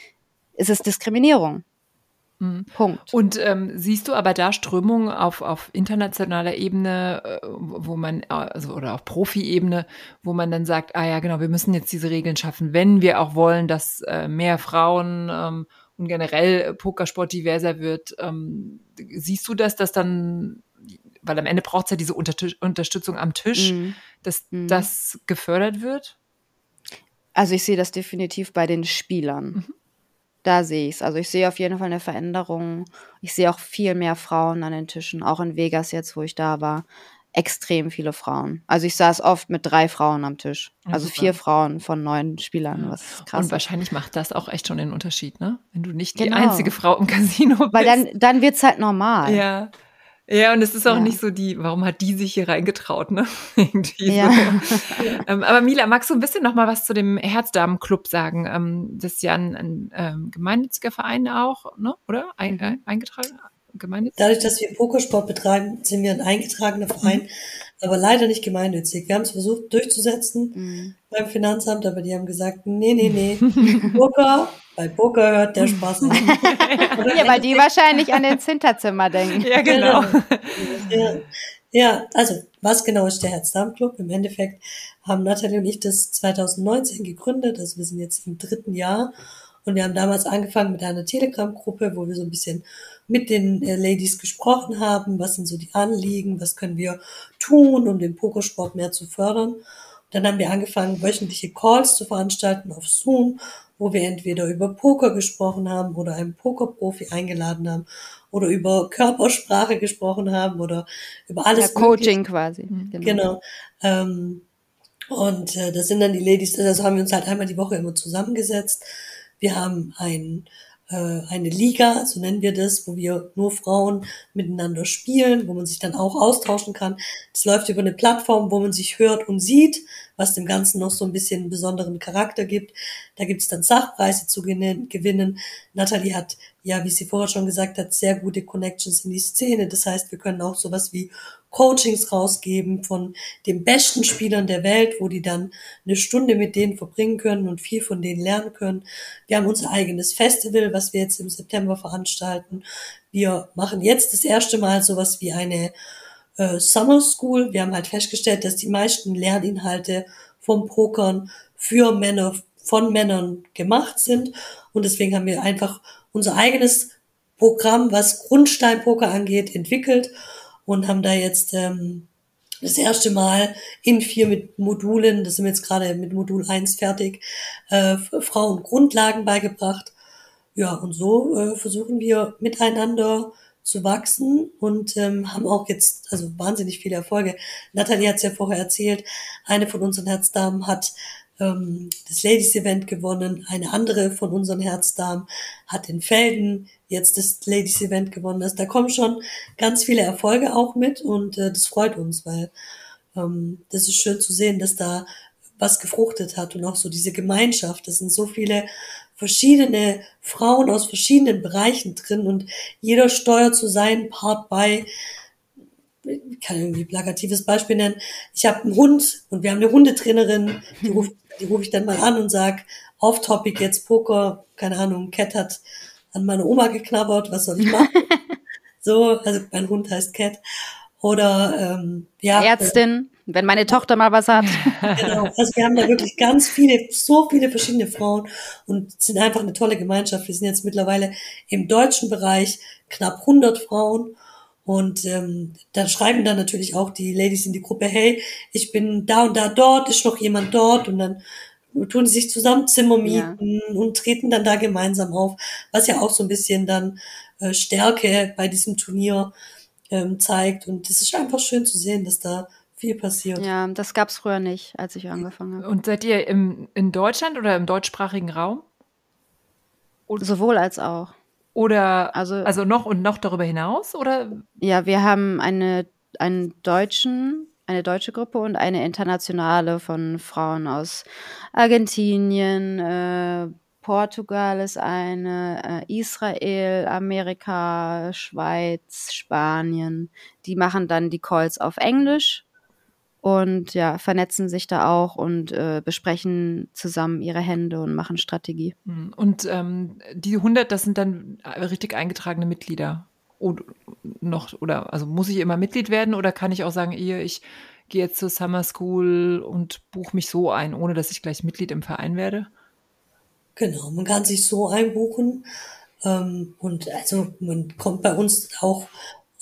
ist es Diskriminierung. Mhm. Punkt. Und ähm, siehst du aber da Strömungen auf, auf internationaler Ebene, äh, wo man, also oder auf Profi-Ebene, wo man dann sagt, ah ja, genau, wir müssen jetzt diese Regeln schaffen, wenn wir auch wollen, dass äh, mehr Frauen ähm, und generell Pokersport diverser wird. Ähm, siehst du das, dass dann, weil am Ende braucht es ja diese Unter Unterstützung am Tisch, mhm. dass mhm. das gefördert wird? Also ich sehe das definitiv bei den Spielern. Da sehe ich es. Also ich sehe auf jeden Fall eine Veränderung. Ich sehe auch viel mehr Frauen an den Tischen, auch in Vegas jetzt, wo ich da war. Extrem viele Frauen. Also ich saß oft mit drei Frauen am Tisch. Also super. vier Frauen von neun Spielern, was krass. Und wahrscheinlich macht das auch echt schon den Unterschied, ne? Wenn du nicht genau. die einzige Frau im Casino bist. Weil dann, dann wird's halt normal. Ja. Ja, und es ist auch ja. nicht so die, warum hat die sich hier reingetraut, ne? Irgendwie ja. So. ähm, aber Mila, magst du ein bisschen noch mal was zu dem Herzdamenclub sagen? Ähm, das ist ja ein, ein ähm, gemeinnütziger Verein auch, ne? Oder? Ein, äh, eingetragen? Gemeinnützig? Dadurch, dass wir Pokersport betreiben, sind wir ein eingetragener Verein, mhm. aber leider nicht gemeinnützig. Wir haben es versucht durchzusetzen mhm. beim Finanzamt, aber die haben gesagt, nee, nee, nee, Poker bei Poker hört der Spaß auf. ja, weil die wahrscheinlich an ins Hinterzimmer denken. Ja, genau. Ja, ja, also was genau ist der Herz-Darm-Club? Im Endeffekt haben Nathalie und ich das 2019 gegründet, also wir sind jetzt im dritten Jahr und wir haben damals angefangen mit einer Telegram-Gruppe, wo wir so ein bisschen mit den äh, Ladies gesprochen haben, was sind so die Anliegen, was können wir tun, um den Pokersport mehr zu fördern. Und dann haben wir angefangen, wöchentliche Calls zu veranstalten auf Zoom wo wir entweder über Poker gesprochen haben oder einen Pokerprofi eingeladen haben oder über Körpersprache gesprochen haben oder über alles. Ja, Coaching mögliche. quasi. Genau. genau. Ähm, und äh, das sind dann die Ladies, das haben wir uns halt einmal die Woche immer zusammengesetzt. Wir haben ein äh, eine Liga, so nennen wir das, wo wir nur Frauen miteinander spielen, wo man sich dann auch austauschen kann. Das läuft über eine Plattform, wo man sich hört und sieht, was dem Ganzen noch so ein bisschen einen besonderen Charakter gibt. Da gibt es dann Sachpreise zu gewinnen. Natalie hat, ja, wie sie vorher schon gesagt hat, sehr gute Connections in die Szene. Das heißt, wir können auch sowas wie Coachings rausgeben von den besten Spielern der Welt, wo die dann eine Stunde mit denen verbringen können und viel von denen lernen können. Wir haben unser eigenes Festival, was wir jetzt im September veranstalten. Wir machen jetzt das erste Mal sowas wie eine äh, Summer School. Wir haben halt festgestellt, dass die meisten Lerninhalte vom Pokern für Männer, von Männern gemacht sind. Und deswegen haben wir einfach unser eigenes Programm, was Grundsteinpoker angeht, entwickelt und haben da jetzt ähm, das erste Mal in vier mit Modulen, das sind wir jetzt gerade mit Modul 1 fertig, äh, Frauen Grundlagen beigebracht. Ja, und so äh, versuchen wir miteinander zu wachsen und ähm, haben auch jetzt also wahnsinnig viele Erfolge. Nathalie hat es ja vorher erzählt, eine von unseren Herzdamen hat ähm, das Ladies Event gewonnen, eine andere von unseren Herzdamen hat in Felden jetzt das Ladies Event gewonnen ist. Da kommen schon ganz viele Erfolge auch mit und äh, das freut uns, weil ähm, das ist schön zu sehen, dass da was gefruchtet hat und auch so diese Gemeinschaft. Das sind so viele verschiedene Frauen aus verschiedenen Bereichen drin und jeder steuert zu seinem Part bei. Ich kann irgendwie ein plakatives Beispiel nennen. Ich habe einen Hund und wir haben eine Hundetrainerin, die ruft, die rufe ich dann mal an und sag, off-topic jetzt Poker, keine Ahnung, Cat hat an meine Oma geknabbert, was soll ich machen? so, also mein Hund heißt Cat. Oder ähm, ja. Ärztin, wenn meine Tochter mal was hat. genau, also wir haben da wirklich ganz viele, so viele verschiedene Frauen und sind einfach eine tolle Gemeinschaft. Wir sind jetzt mittlerweile im deutschen Bereich knapp 100 Frauen. Und ähm, dann schreiben dann natürlich auch die Ladies in die Gruppe, hey, ich bin da und da dort, ist noch jemand dort? Und dann tun sich zusammen Zimmer mieten ja. und treten dann da gemeinsam auf, was ja auch so ein bisschen dann äh, Stärke bei diesem Turnier ähm, zeigt. Und es ist einfach schön zu sehen, dass da viel passiert. Ja, das gab es früher nicht, als ich angefangen habe. Und seid ihr im, in Deutschland oder im deutschsprachigen Raum? Oder Sowohl als auch. Oder also, also noch und noch darüber hinaus? Oder? Ja, wir haben eine, einen deutschen eine deutsche Gruppe und eine internationale von Frauen aus Argentinien, äh, Portugal ist eine, äh, Israel, Amerika, Schweiz, Spanien. Die machen dann die Calls auf Englisch und ja, vernetzen sich da auch und äh, besprechen zusammen ihre Hände und machen Strategie. Hm, und ähm, die 100, das sind dann richtig eingetragene Mitglieder oder noch oder also muss ich immer Mitglied werden oder kann ich auch sagen, ihr, ich gehe jetzt zur Summer School und buche mich so ein, ohne dass ich gleich Mitglied im Verein werde? Genau, man kann sich so einbuchen ähm, und also man kommt bei uns auch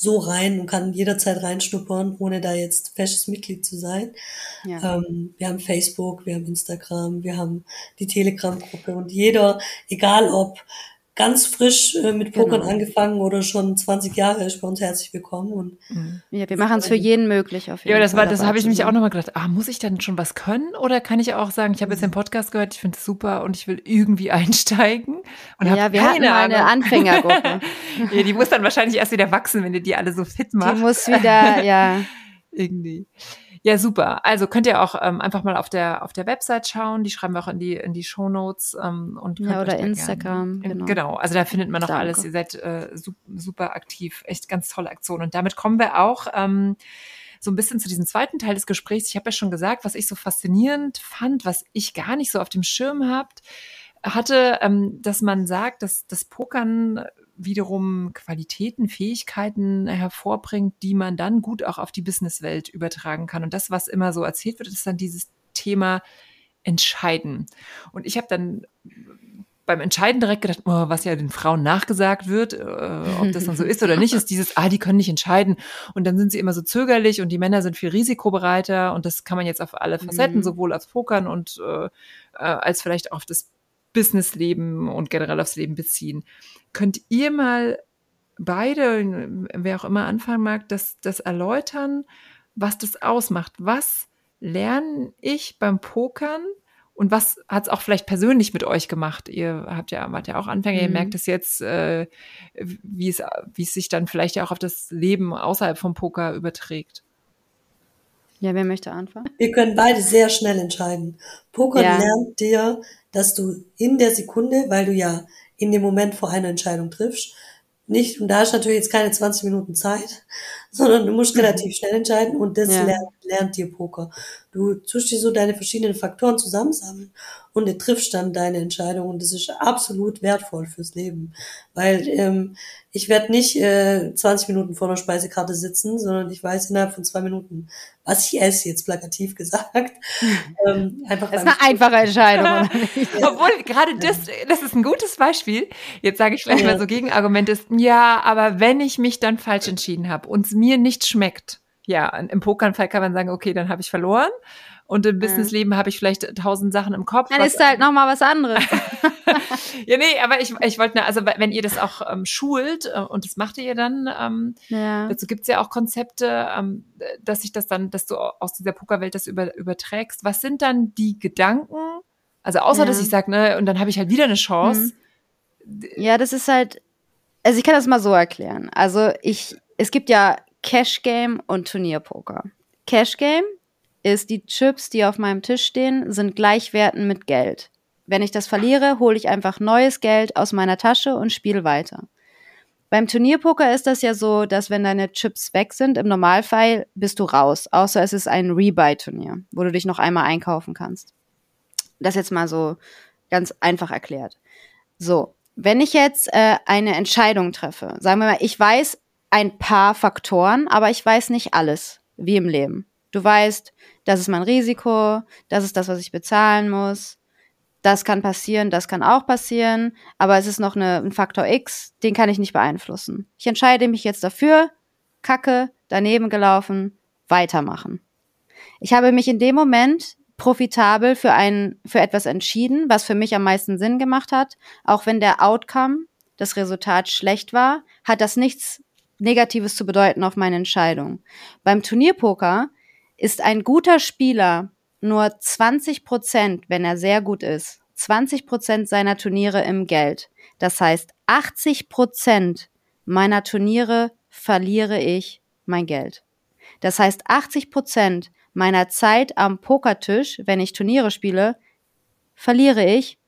so rein und kann jederzeit reinschnuppern, ohne da jetzt festes Mitglied zu sein. Ja. Ähm, wir haben Facebook, wir haben Instagram, wir haben die Telegram-Gruppe und jeder, egal ob ganz frisch äh, mit Pokern genau. angefangen oder schon 20 Jahre ist bei uns herzlich willkommen. Und mhm. ja, wir machen es für jeden möglich auf jeden Ja, das war, das habe ich mich auch nochmal gedacht. Ah, muss ich dann schon was können oder kann ich auch sagen, ich habe jetzt den Podcast gehört, ich finde es super und ich will irgendwie einsteigen und Ja, wir hatten mal eine Anfängergruppe. ja, die muss dann wahrscheinlich erst wieder wachsen, wenn ihr die alle so fit macht. Die muss wieder, ja. irgendwie. Ja, super. Also könnt ihr auch ähm, einfach mal auf der auf der Website schauen. Die schreiben wir auch in die in die Show Notes ähm, und ja, oder Instagram. Genau. genau. Also da findet man noch Danke. alles. Ihr seid äh, super aktiv. Echt ganz tolle Aktion. Und damit kommen wir auch ähm, so ein bisschen zu diesem zweiten Teil des Gesprächs. Ich habe ja schon gesagt, was ich so faszinierend fand, was ich gar nicht so auf dem Schirm habt, hatte, ähm, dass man sagt, dass das Pokern wiederum Qualitäten, Fähigkeiten hervorbringt, die man dann gut auch auf die Businesswelt übertragen kann. Und das, was immer so erzählt wird, ist dann dieses Thema Entscheiden. Und ich habe dann beim Entscheiden direkt gedacht, oh, was ja den Frauen nachgesagt wird, äh, ob das dann so ist oder nicht, ist dieses, ah, die können nicht entscheiden. Und dann sind sie immer so zögerlich und die Männer sind viel risikobereiter und das kann man jetzt auf alle Facetten, mhm. sowohl aufs Pokern und äh, äh als vielleicht auch auf das Businessleben und generell aufs Leben beziehen. Könnt ihr mal beide, wer auch immer anfangen mag, das, das erläutern, was das ausmacht? Was lerne ich beim Pokern? Und was hat es auch vielleicht persönlich mit euch gemacht? Ihr habt ja, wart ja auch Anfänger, mhm. ihr merkt es jetzt, äh, wie es, sich dann vielleicht ja auch auf das Leben außerhalb vom Poker überträgt. Ja, wer möchte anfangen? Wir können beide sehr schnell entscheiden. Poker ja. lernt dir, dass du in der Sekunde, weil du ja in dem Moment vor einer Entscheidung triffst, nicht, und da hast du natürlich jetzt keine 20 Minuten Zeit, sondern du musst relativ schnell entscheiden und das ja. lernt, lernt dir Poker. Du tust dir so deine verschiedenen Faktoren zusammensammeln und du triffst dann deine Entscheidung und das ist absolut wertvoll fürs Leben. Weil ähm, ich werde nicht äh, 20 Minuten vor einer Speisekarte sitzen, sondern ich weiß innerhalb von zwei Minuten, was ich esse, jetzt plakativ gesagt. ähm, einfach das ist eine einfache Entscheidung. ja. Obwohl, gerade das, das ist ein gutes Beispiel. Jetzt sage ich vielleicht ja. mal so Gegenargument ist, ja, aber wenn ich mich dann falsch entschieden habe und es mir nicht schmeckt, ja, im Pokernfall kann man sagen, okay, dann habe ich verloren. Und im Businessleben habe ich vielleicht tausend Sachen im Kopf. Dann ist halt nochmal was anderes. ja, nee, aber ich, ich wollte, also wenn ihr das auch ähm, schult, äh, und das macht ihr dann, ähm, ja. dazu gibt's ja auch Konzepte, ähm, dass sich das dann, dass du aus dieser Pokerwelt das über, überträgst. Was sind dann die Gedanken? Also außer, ja. dass ich sage, ne, und dann habe ich halt wieder eine Chance. Mhm. Ja, das ist halt, also ich kann das mal so erklären. Also ich, es gibt ja Cash Game und Turnierpoker. Cash Game ist, die Chips, die auf meinem Tisch stehen, sind gleichwerten mit Geld. Wenn ich das verliere, hole ich einfach neues Geld aus meiner Tasche und spiele weiter. Beim Turnierpoker ist das ja so, dass wenn deine Chips weg sind, im Normalfall bist du raus, außer es ist ein Rebuy-Turnier, wo du dich noch einmal einkaufen kannst. Das jetzt mal so ganz einfach erklärt. So, wenn ich jetzt äh, eine Entscheidung treffe, sagen wir mal, ich weiß ein paar Faktoren, aber ich weiß nicht alles, wie im Leben. Du weißt, das ist mein Risiko, das ist das, was ich bezahlen muss. Das kann passieren, das kann auch passieren, aber es ist noch eine, ein Faktor X, den kann ich nicht beeinflussen. Ich entscheide mich jetzt dafür, kacke, daneben gelaufen, weitermachen. Ich habe mich in dem Moment profitabel für ein, für etwas entschieden, was für mich am meisten Sinn gemacht hat. Auch wenn der Outcome, das Resultat schlecht war, hat das nichts Negatives zu bedeuten auf meine Entscheidung. Beim Turnierpoker ist ein guter Spieler nur 20 Prozent, wenn er sehr gut ist, 20 Prozent seiner Turniere im Geld. Das heißt, 80 Prozent meiner Turniere verliere ich mein Geld. Das heißt, 80 Prozent meiner Zeit am Pokertisch, wenn ich Turniere spiele, verliere ich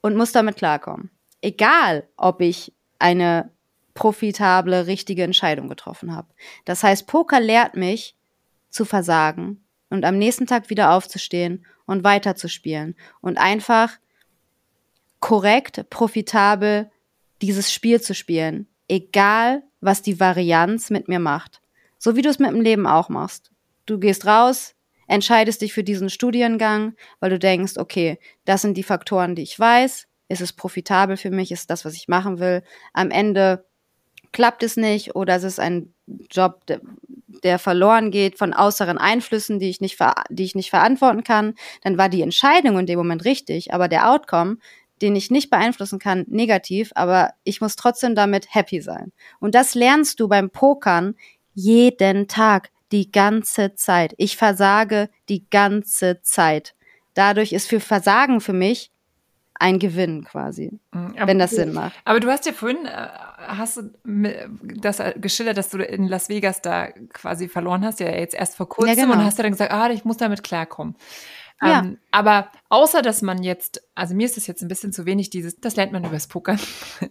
und muss damit klarkommen. Egal, ob ich eine profitable, richtige Entscheidung getroffen habe. Das heißt, Poker lehrt mich, zu versagen und am nächsten Tag wieder aufzustehen und weiterzuspielen und einfach korrekt, profitabel dieses Spiel zu spielen, egal was die Varianz mit mir macht. So wie du es mit dem Leben auch machst. Du gehst raus, entscheidest dich für diesen Studiengang, weil du denkst, okay, das sind die Faktoren, die ich weiß, ist es profitabel für mich, ist das, was ich machen will. Am Ende klappt es nicht oder es ist ein Job, der verloren geht von äußeren Einflüssen, die ich nicht, die ich nicht verantworten kann, dann war die Entscheidung in dem Moment richtig, aber der Outcome, den ich nicht beeinflussen kann, negativ, aber ich muss trotzdem damit happy sein. Und das lernst du beim Pokern jeden Tag, die ganze Zeit. Ich versage die ganze Zeit. Dadurch ist für Versagen für mich ein Gewinn quasi, mhm, aber, wenn das Sinn macht. Aber du hast ja vorhin, äh, hast du das äh, geschildert, dass du in Las Vegas da quasi verloren hast, ja jetzt erst vor kurzem ja, genau. und hast du dann gesagt, ah, ich muss damit klarkommen. Ja. Ähm, aber außer dass man jetzt, also mir ist das jetzt ein bisschen zu wenig, dieses, das lernt man übers Pokern.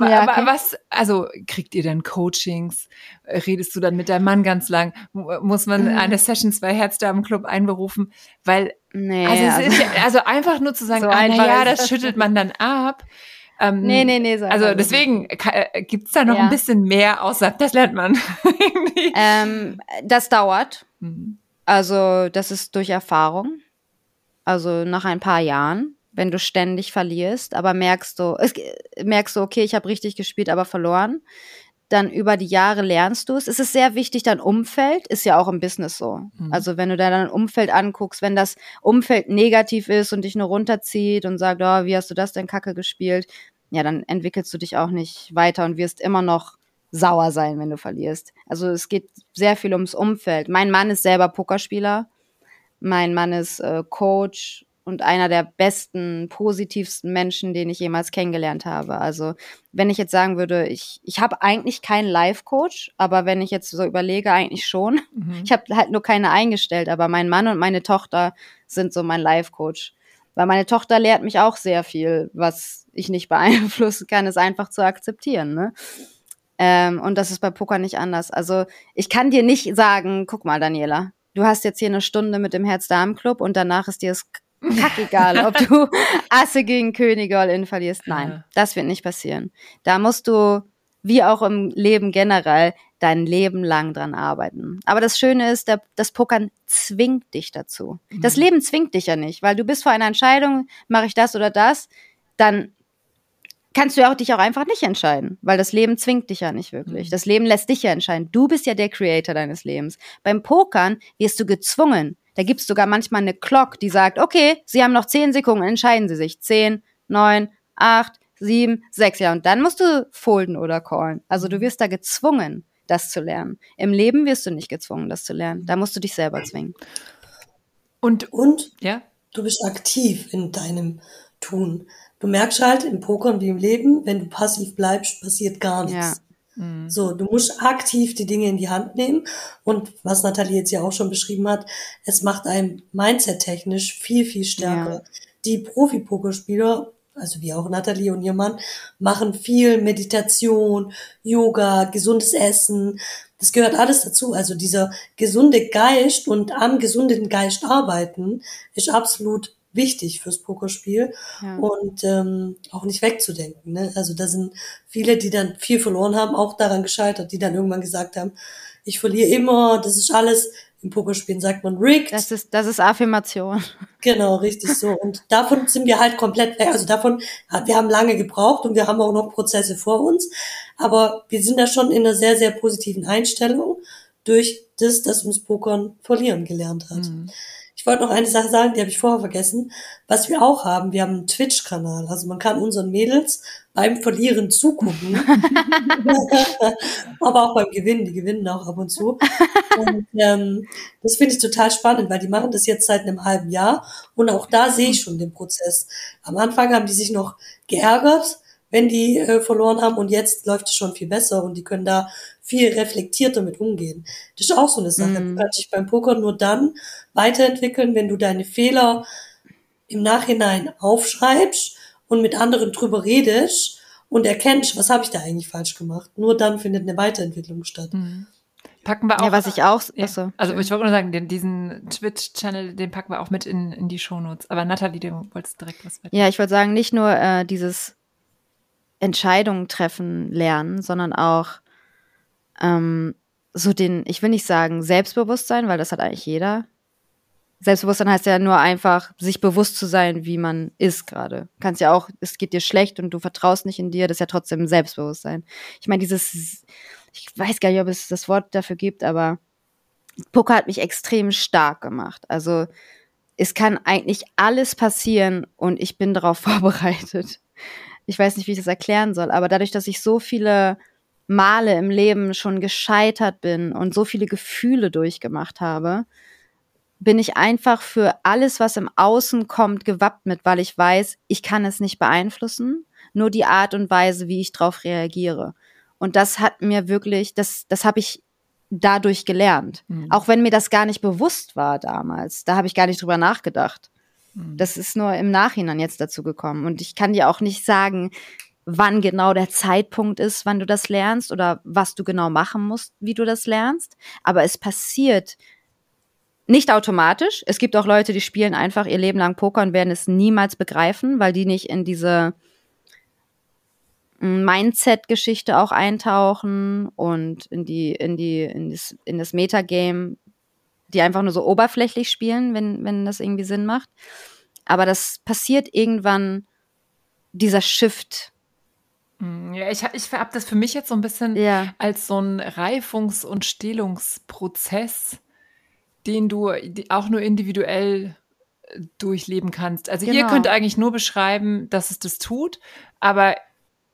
Ja, okay. Aber was, also kriegt ihr dann Coachings? Redest du dann mit deinem Mann ganz lang? Muss man mhm. eine Session zwei Herzdamenclub einberufen? Weil, nee, also, also, ist, also, einfach nur zu sagen, so ah, na ja, das schüttelt man dann ab. Ähm, nee, nee, nee. So also deswegen äh, gibt's da noch ja. ein bisschen mehr, außer das lernt man. ähm, das dauert. Mhm. Also das ist durch Erfahrung. Also nach ein paar Jahren wenn du ständig verlierst, aber merkst du, es, merkst du, okay, ich habe richtig gespielt, aber verloren, dann über die Jahre lernst du es. Es ist sehr wichtig, dein Umfeld ist ja auch im Business so. Mhm. Also wenn du dein Umfeld anguckst, wenn das Umfeld negativ ist und dich nur runterzieht und sagt, oh, wie hast du das denn kacke gespielt, ja, dann entwickelst du dich auch nicht weiter und wirst immer noch sauer sein, wenn du verlierst. Also es geht sehr viel ums Umfeld. Mein Mann ist selber Pokerspieler. Mein Mann ist äh, Coach und einer der besten, positivsten Menschen, den ich jemals kennengelernt habe. Also wenn ich jetzt sagen würde, ich, ich habe eigentlich keinen Life-Coach, aber wenn ich jetzt so überlege, eigentlich schon. Mhm. Ich habe halt nur keine eingestellt, aber mein Mann und meine Tochter sind so mein Life-Coach. Weil meine Tochter lehrt mich auch sehr viel, was ich nicht beeinflussen kann, ist einfach zu akzeptieren. Ne? Ähm, und das ist bei Poker nicht anders. Also ich kann dir nicht sagen, guck mal, Daniela, du hast jetzt hier eine Stunde mit dem Herz-Darm-Club und danach ist dir es kackegal, ob du Asse gegen Könige all in verlierst. Nein, ja. das wird nicht passieren. Da musst du, wie auch im Leben generell, dein Leben lang dran arbeiten. Aber das Schöne ist, der, das Pokern zwingt dich dazu. Mhm. Das Leben zwingt dich ja nicht, weil du bist vor einer Entscheidung, mache ich das oder das, dann kannst du ja auch dich auch einfach nicht entscheiden, weil das Leben zwingt dich ja nicht wirklich. Mhm. Das Leben lässt dich ja entscheiden. Du bist ja der Creator deines Lebens. Beim Pokern wirst du gezwungen. Da gibt es sogar manchmal eine Clock, die sagt, okay, Sie haben noch zehn Sekunden, entscheiden Sie sich. Zehn, neun, acht, sieben, sechs. Ja, und dann musst du folden oder callen. Also du mhm. wirst da gezwungen, das zu lernen. Im Leben wirst du nicht gezwungen, das zu lernen. Da musst du dich selber zwingen. Und, und ja? du bist aktiv in deinem Tun. Du merkst halt im Poker wie im Leben, wenn du passiv bleibst, passiert gar nichts. Ja. Mhm. So, du musst aktiv die Dinge in die Hand nehmen. Und was Nathalie jetzt ja auch schon beschrieben hat, es macht einem mindset-technisch viel, viel stärker. Ja. Die Profi-Pokerspieler, also wie auch Nathalie und ihr Mann, machen viel Meditation, Yoga, gesundes Essen. Das gehört alles dazu. Also dieser gesunde Geist und am gesunden Geist arbeiten ist absolut wichtig fürs Pokerspiel ja. und ähm, auch nicht wegzudenken. Ne? Also da sind viele, die dann viel verloren haben, auch daran gescheitert, die dann irgendwann gesagt haben, ich verliere immer, das ist alles. Im Pokerspielen sagt man rigged. Das ist, das ist Affirmation. Genau, richtig so. Und davon sind wir halt komplett weg. Also davon, wir haben lange gebraucht und wir haben auch noch Prozesse vor uns. Aber wir sind da schon in einer sehr, sehr positiven Einstellung durch das, dass uns Pokern verlieren gelernt hat. Mhm. Ich wollte noch eine Sache sagen, die habe ich vorher vergessen. Was wir auch haben, wir haben einen Twitch-Kanal. Also man kann unseren Mädels beim Verlieren zugucken. Aber auch beim Gewinnen. Die gewinnen auch ab und zu. Und ähm, das finde ich total spannend, weil die machen das jetzt seit einem halben Jahr. Und auch da sehe ich schon den Prozess. Am Anfang haben die sich noch geärgert, wenn die äh, verloren haben und jetzt läuft es schon viel besser und die können da viel reflektierter mit umgehen. Das ist auch so eine Sache. Mhm. Du kannst dich beim Poker nur dann weiterentwickeln, wenn du deine Fehler im Nachhinein aufschreibst und mit anderen drüber redest und erkennst, was habe ich da eigentlich falsch gemacht. Nur dann findet eine Weiterentwicklung statt. Mhm. Packen wir auch. Ja, was ich auch. Ja, also ich wollte nur sagen, den, diesen Twitch-Channel, den packen wir auch mit in, in die Shownotes. Aber Nathalie, du wolltest direkt was weiter. Ja, ich wollte sagen, nicht nur äh, dieses Entscheidungen treffen lernen, sondern auch ähm, so den, ich will nicht sagen Selbstbewusstsein, weil das hat eigentlich jeder. Selbstbewusstsein heißt ja nur einfach, sich bewusst zu sein, wie man ist gerade. Kannst ja auch, es geht dir schlecht und du vertraust nicht in dir, das ist ja trotzdem Selbstbewusstsein. Ich meine, dieses, ich weiß gar nicht, ob es das Wort dafür gibt, aber Poker hat mich extrem stark gemacht. Also es kann eigentlich alles passieren und ich bin darauf vorbereitet ich weiß nicht, wie ich das erklären soll, aber dadurch, dass ich so viele Male im Leben schon gescheitert bin und so viele Gefühle durchgemacht habe, bin ich einfach für alles, was im Außen kommt, gewappnet, weil ich weiß, ich kann es nicht beeinflussen, nur die Art und Weise, wie ich darauf reagiere. Und das hat mir wirklich, das, das habe ich dadurch gelernt. Mhm. Auch wenn mir das gar nicht bewusst war damals. Da habe ich gar nicht drüber nachgedacht. Mhm. Das ist nur im Nachhinein jetzt dazu gekommen. Und ich kann dir auch nicht sagen, wann genau der Zeitpunkt ist, wann du das lernst oder was du genau machen musst, wie du das lernst. Aber es passiert nicht automatisch. Es gibt auch Leute, die spielen einfach ihr Leben lang Poker und werden es niemals begreifen, weil die nicht in diese Mindset-Geschichte auch eintauchen und in die, in die, in das, in das Metagame die einfach nur so oberflächlich spielen, wenn, wenn das irgendwie Sinn macht. Aber das passiert irgendwann, dieser Shift. Mm, ja, ich, ich habe das für mich jetzt so ein bisschen Ja. als so ein Reifungs- und Stählungsprozess, den du auch nur individuell äh, durchleben kannst. Also ihr Genau. könnt eigentlich nur beschreiben, dass es das tut, aber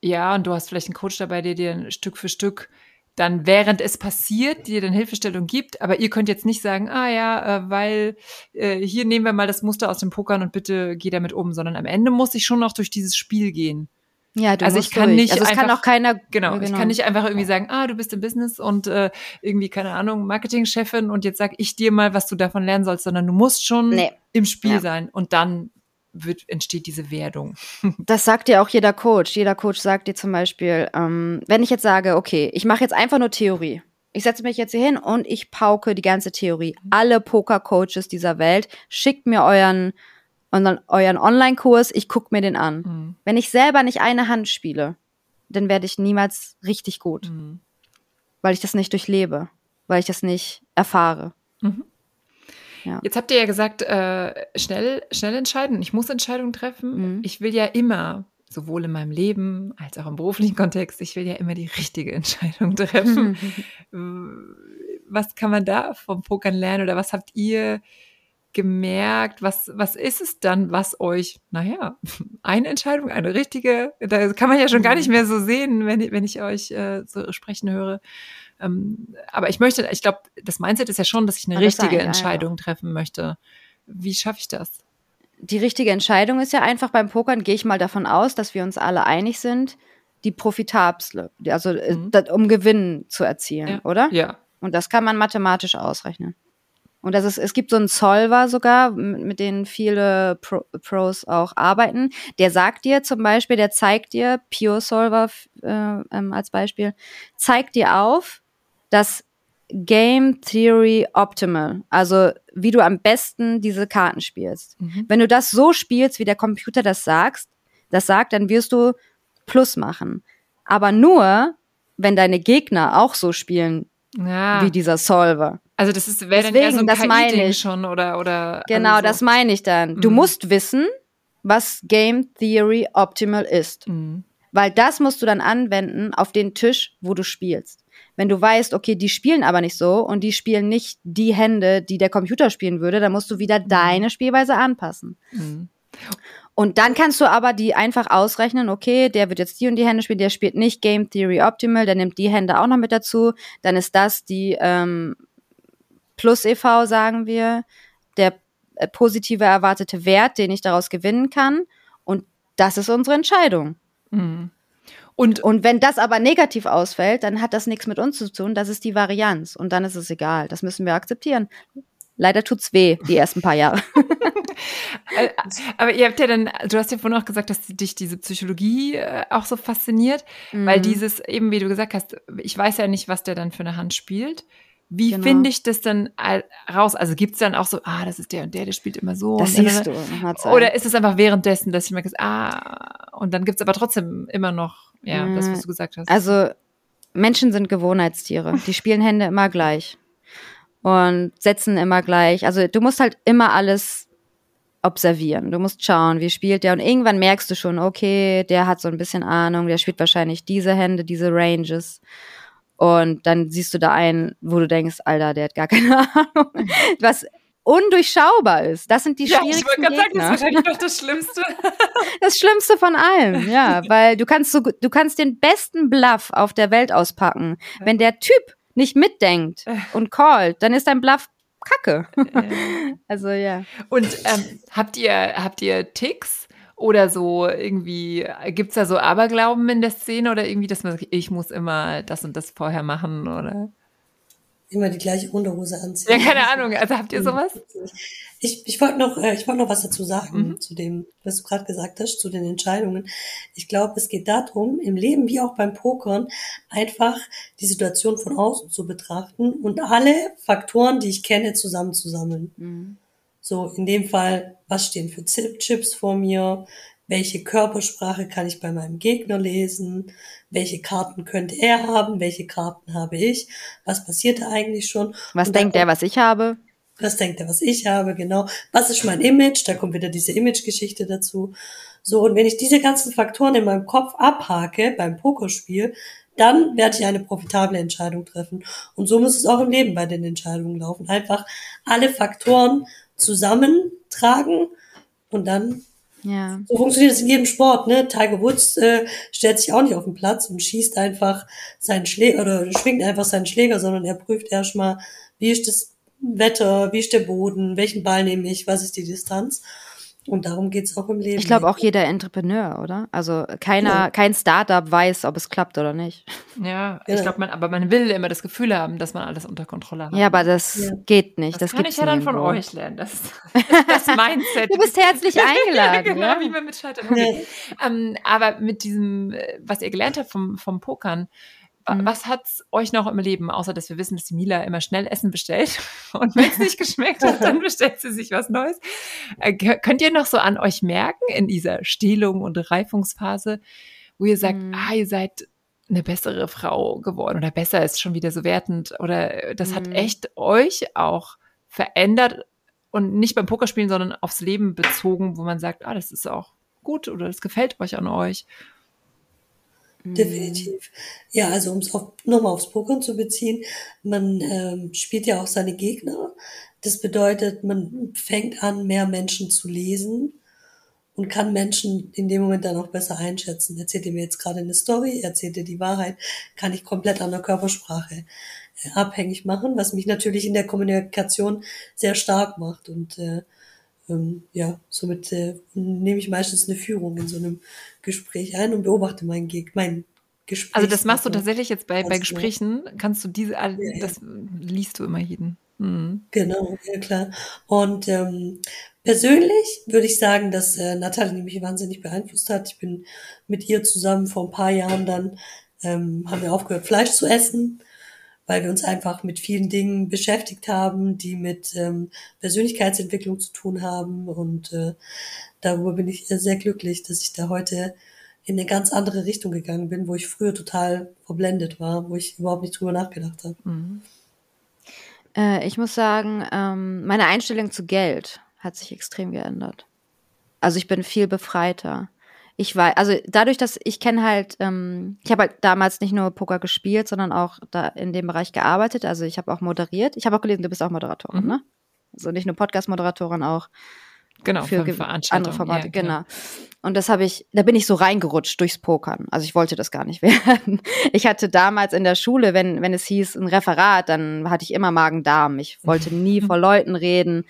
ja, und du hast vielleicht einen Coach dabei, der dir Stück für Stück dann während es passiert, dir dann Hilfestellung gibt, aber ihr könnt jetzt nicht sagen, ah ja, äh, weil äh, hier nehmen wir mal das Muster aus dem Pokern und bitte geh damit um, sondern am Ende muss ich schon noch durch dieses Spiel gehen. Ja, du Also ich kann durch. nicht Also es kann einfach- auch keiner. Genau, Ja, ich kann nicht einfach irgendwie sagen, ah, du bist im Business und äh, irgendwie, keine Ahnung, Marketingchefin und jetzt sag ich dir mal, was du davon lernen sollst, sondern du musst schon Nee. im Spiel Ja. sein und dann wird, entsteht diese Werdung. Das sagt dir auch jeder Coach. Jeder Coach sagt dir zum Beispiel, ähm, wenn ich jetzt sage, okay, ich mache jetzt einfach nur Theorie. Ich setze mich jetzt hier hin und ich pauke die ganze Theorie. Alle Poker-Coaches dieser Welt, schickt mir euren, euren, euren Online-Kurs, ich gucke mir den an. Mhm. Wenn ich selber nicht eine Hand spiele, dann werde ich niemals richtig gut, Mhm. weil ich das nicht durchlebe, weil ich das nicht erfahre. Jetzt habt ihr ja gesagt, äh, schnell, schnell entscheiden. Ich muss Entscheidungen treffen. Mhm. Ich will ja immer, sowohl in meinem Leben als auch im beruflichen Kontext, ich will ja immer die richtige Entscheidung treffen. was kann man da vom Pokern lernen oder was habt ihr gemerkt? Was, was ist es dann, was euch, naja, eine Entscheidung, eine richtige, da kann man ja schon gar nicht mehr so sehen, wenn, ich- wenn ich euch äh, so sprechen höre. Ähm, aber ich möchte, ich glaube, das Mindset ist ja schon, dass ich eine richtige ein, Entscheidung treffen möchte. Wie schaffe ich das? die richtige Entscheidung ist ja einfach beim Pokern, gehe ich mal davon aus, dass wir uns alle einig sind, die profitabelste, also äh, Mhm. das, um Gewinn zu erzielen, Ja. oder? Ja. Und das kann man mathematisch ausrechnen. Und das ist, es gibt so einen Solver sogar, mit, mit denen viele Pro, Pros auch arbeiten. Der sagt dir zum Beispiel, der zeigt dir, Pure Solver äh, ähm, als Beispiel, zeigt dir auf, dass Game Theory Optimal, also wie du am besten diese Karten spielst. Mhm. Wenn du das so spielst, wie der Computer das sagst, das sagt, dann wirst du Plus machen. Aber nur, wenn deine Gegner auch so spielen ja. wie dieser Solver. Also das ist wäre dann eher so ein das meine ich. schon oder oder Genau, also so. das meine ich dann. Du Mhm. musst wissen, was Game Theory Optimal ist. Mhm. Weil das musst du dann anwenden auf den Tisch, wo du spielst. Wenn du weißt, okay, die spielen aber nicht so und die spielen nicht die Hände, die der Computer spielen würde, dann musst du wieder deine Spielweise anpassen. Mhm. Und dann kannst du aber die einfach ausrechnen, okay, der wird jetzt die und die Hände spielen, der spielt nicht Game Theory Optimal, der nimmt die Hände auch noch mit dazu, dann ist das die ähm, Plus EV, sagen wir, der äh, positive erwartete Wert, den ich daraus gewinnen kann. Und das ist unsere Entscheidung. Mhm. Und Und wenn das aber negativ ausfällt, dann hat das nichts mit uns zu tun, das ist die Varianz. Und dann ist es egal. Das müssen wir akzeptieren. Leider tut's weh, die ersten paar Jahre. Äh, Aber ihr habt ja dann, du hast ja vorhin auch gesagt, dass dich diese Psychologie äh, auch so fasziniert, weil Mhm. dieses, eben wie du gesagt hast, ich weiß ja nicht, was der dann für eine Hand spielt. Wie Genau. finde ich das dann all- raus? Also gibt es dann auch so, ah, das ist der und der, der spielt immer so. Das siehst du. Oder ist es einfach währenddessen, dass ich merke, ah, und dann gibt es aber trotzdem immer noch, ja, das, was du gesagt hast. Also Menschen sind Gewohnheitstiere. Die spielen Hände immer gleich und setzen immer gleich. Also du musst halt immer alles observieren. Du musst schauen, wie spielt der und irgendwann merkst du schon, okay, der hat so ein bisschen Ahnung, der spielt wahrscheinlich diese Hände, diese Ranges. Und dann siehst du da einen, wo du denkst, Alter, der hat gar keine Ahnung. Was undurchschaubar ist. Das sind die ja, ich schwierigsten wollte gerade sagen, das Gegner. ist wahrscheinlich noch das Schlimmste. Das Schlimmste von allem, ja, weil du kannst so, du kannst den besten Bluff auf der Welt auspacken. Wenn der Typ nicht mitdenkt und callt, dann ist dein Bluff Kacke. Also ja. Und ähm, habt ihr habt ihr Ticks oder so irgendwie gibt's da so Aberglauben in der Szene oder irgendwie, dass man sagt, ich muss immer das und das vorher machen oder? Immer die gleiche Unterhose anziehen. Ja, keine Ahnung. Also habt ihr sowas? Ich, ich wollte noch, äh, ich wollte noch was dazu sagen, Mhm. zu dem, was du gerade gesagt hast, zu den Entscheidungen. Ich glaube, es geht darum, im Leben wie auch beim Pokern, einfach die Situation von außen zu betrachten und alle Faktoren, die ich kenne, zusammenzusammeln. So, in dem Fall, was stehen für Chips vor mir? Welche Körpersprache kann ich bei meinem Gegner lesen? Welche Karten könnte er haben? Welche Karten habe ich? Was passiert da eigentlich schon? Was Und denkt er, was ich habe? was denkt er, was ich habe, genau. Was ist mein Image? Da kommt wieder diese Image-Geschichte dazu. So, und wenn ich diese ganzen Faktoren in meinem Kopf abhake beim Pokerspiel, dann werde ich eine profitable Entscheidung treffen. Und so muss es auch im Leben bei den Entscheidungen laufen. Einfach alle Faktoren zusammentragen und dann Ja. so funktioniert es in jedem Sport, ne? Tiger Woods äh, stellt sich auch nicht auf den Platz und schießt einfach seinen Schläger oder schwingt einfach seinen Schläger, sondern er prüft erstmal, wie ist das Wetter, wie ist der Boden, welchen Ball nehme ich, was ist die Distanz. Und darum geht's auch im Leben. Ich glaube auch jeder Entrepreneur, oder? Also keiner, Ja. kein Startup weiß, ob es klappt oder nicht. Ja, ich Genau. glaube, man, aber man will immer das Gefühl haben, dass man alles unter Kontrolle hat. Ja, aber das Ja. geht nicht. das, Das, kann ich ja dann von nirgendwo. euch lernen. Das, das Mindset. Du bist herzlich eingeladen. genau, ja? wie man mit Scheitern umgeht. ähm, aber mit diesem, äh, was ihr gelernt habt vom, vom Pokern, Mhm. was hat's euch noch im Leben, außer dass wir wissen, dass die Mila immer schnell Essen bestellt und wenn es nicht geschmeckt hat, dann bestellt sie sich was Neues. Äh, könnt ihr noch so an euch merken in dieser Stehlung und Reifungsphase, wo ihr sagt, Mhm. ah, ihr seid eine bessere Frau geworden oder besser ist schon wieder so wertend oder äh, das hat Mhm. echt euch auch verändert und nicht beim Pokerspielen, sondern aufs Leben bezogen, wo man sagt, ah, das ist auch gut oder das gefällt euch an euch. Mhm. Definitiv. Ja, also um es auf, nochmal aufs Pokern zu beziehen, man ähm, spielt ja auch seine Gegner. Das bedeutet, man fängt an, mehr Menschen zu lesen und kann Menschen in dem Moment dann auch besser einschätzen. Erzählt ihr mir jetzt gerade eine Story, erzählt ihr die Wahrheit, kann ich komplett an der Körpersprache äh, abhängig machen, was mich natürlich in der Kommunikation sehr stark macht und äh, ähm, ja, somit äh, nehme ich meistens eine Führung in so einem Gespräch ein und beobachte meinen Gegner, mein Gespräch. Also das machst du tatsächlich jetzt bei, bei Ganz Gesprächen, kannst du diese, all- Ja, ja. das liest du immer jeden. Mhm. Genau, ja klar. Und ähm, persönlich würde ich sagen, dass äh, Natalie mich wahnsinnig beeinflusst hat. Ich bin mit ihr zusammen vor ein paar Jahren dann, ähm, haben wir aufgehört, Fleisch zu essen, weil wir uns einfach mit vielen Dingen beschäftigt haben, die mit ähm, Persönlichkeitsentwicklung zu tun haben. Und äh, darüber bin ich sehr glücklich, dass ich da heute in eine ganz andere Richtung gegangen bin, wo ich früher total verblendet war, wo ich überhaupt nicht drüber nachgedacht habe. Mhm. Äh, ich muss sagen, ähm, meine Einstellung zu Geld hat sich extrem geändert. Also ich bin viel befreiter. Ich weiß, also dadurch, dass ich kenne halt, ähm, ich habe halt damals nicht nur Poker gespielt, sondern auch da in dem Bereich gearbeitet. Also ich habe auch moderiert. Ich habe auch gelesen, du bist auch Moderatorin, Mhm. ne? Also nicht nur Podcast-Moderatorin, auch Genau, für für andere Formate, Ja, genau. Und das habe ich, da bin ich so reingerutscht durchs Pokern. Also ich wollte das gar nicht werden. Ich hatte damals in der Schule, wenn, wenn es hieß, ein Referat, dann hatte ich immer Magen-Darm. Ich wollte nie vor Leuten reden.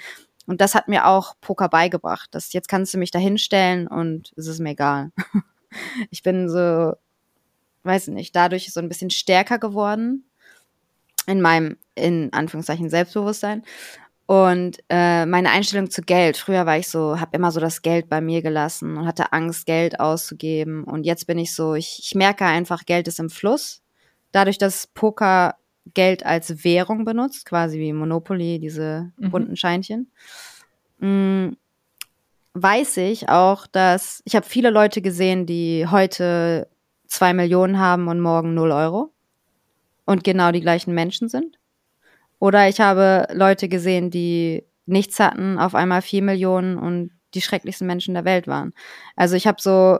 Und das hat mir auch Poker beigebracht. Das, jetzt kannst du mich da hinstellen und es ist mir egal. Ich bin so, weiß nicht, dadurch so ein bisschen stärker geworden in meinem, in Anführungszeichen, Selbstbewusstsein. Und äh, meine Einstellung zu Geld. Früher war ich so, habe immer so das Geld bei mir gelassen und hatte Angst, Geld auszugeben. Und jetzt bin ich so, ich, ich merke einfach, Geld ist im Fluss. Dadurch, dass Poker Geld als Währung benutzt, quasi wie Monopoly, diese Mhm. bunten Scheinchen, mh, weiß ich auch, dass ich habe viele Leute gesehen, die heute zwei Millionen haben und morgen null Euro und genau die gleichen Menschen sind. Oder ich habe Leute gesehen, die nichts hatten, auf einmal vier Millionen und die schrecklichsten Menschen der Welt waren. Also ich habe so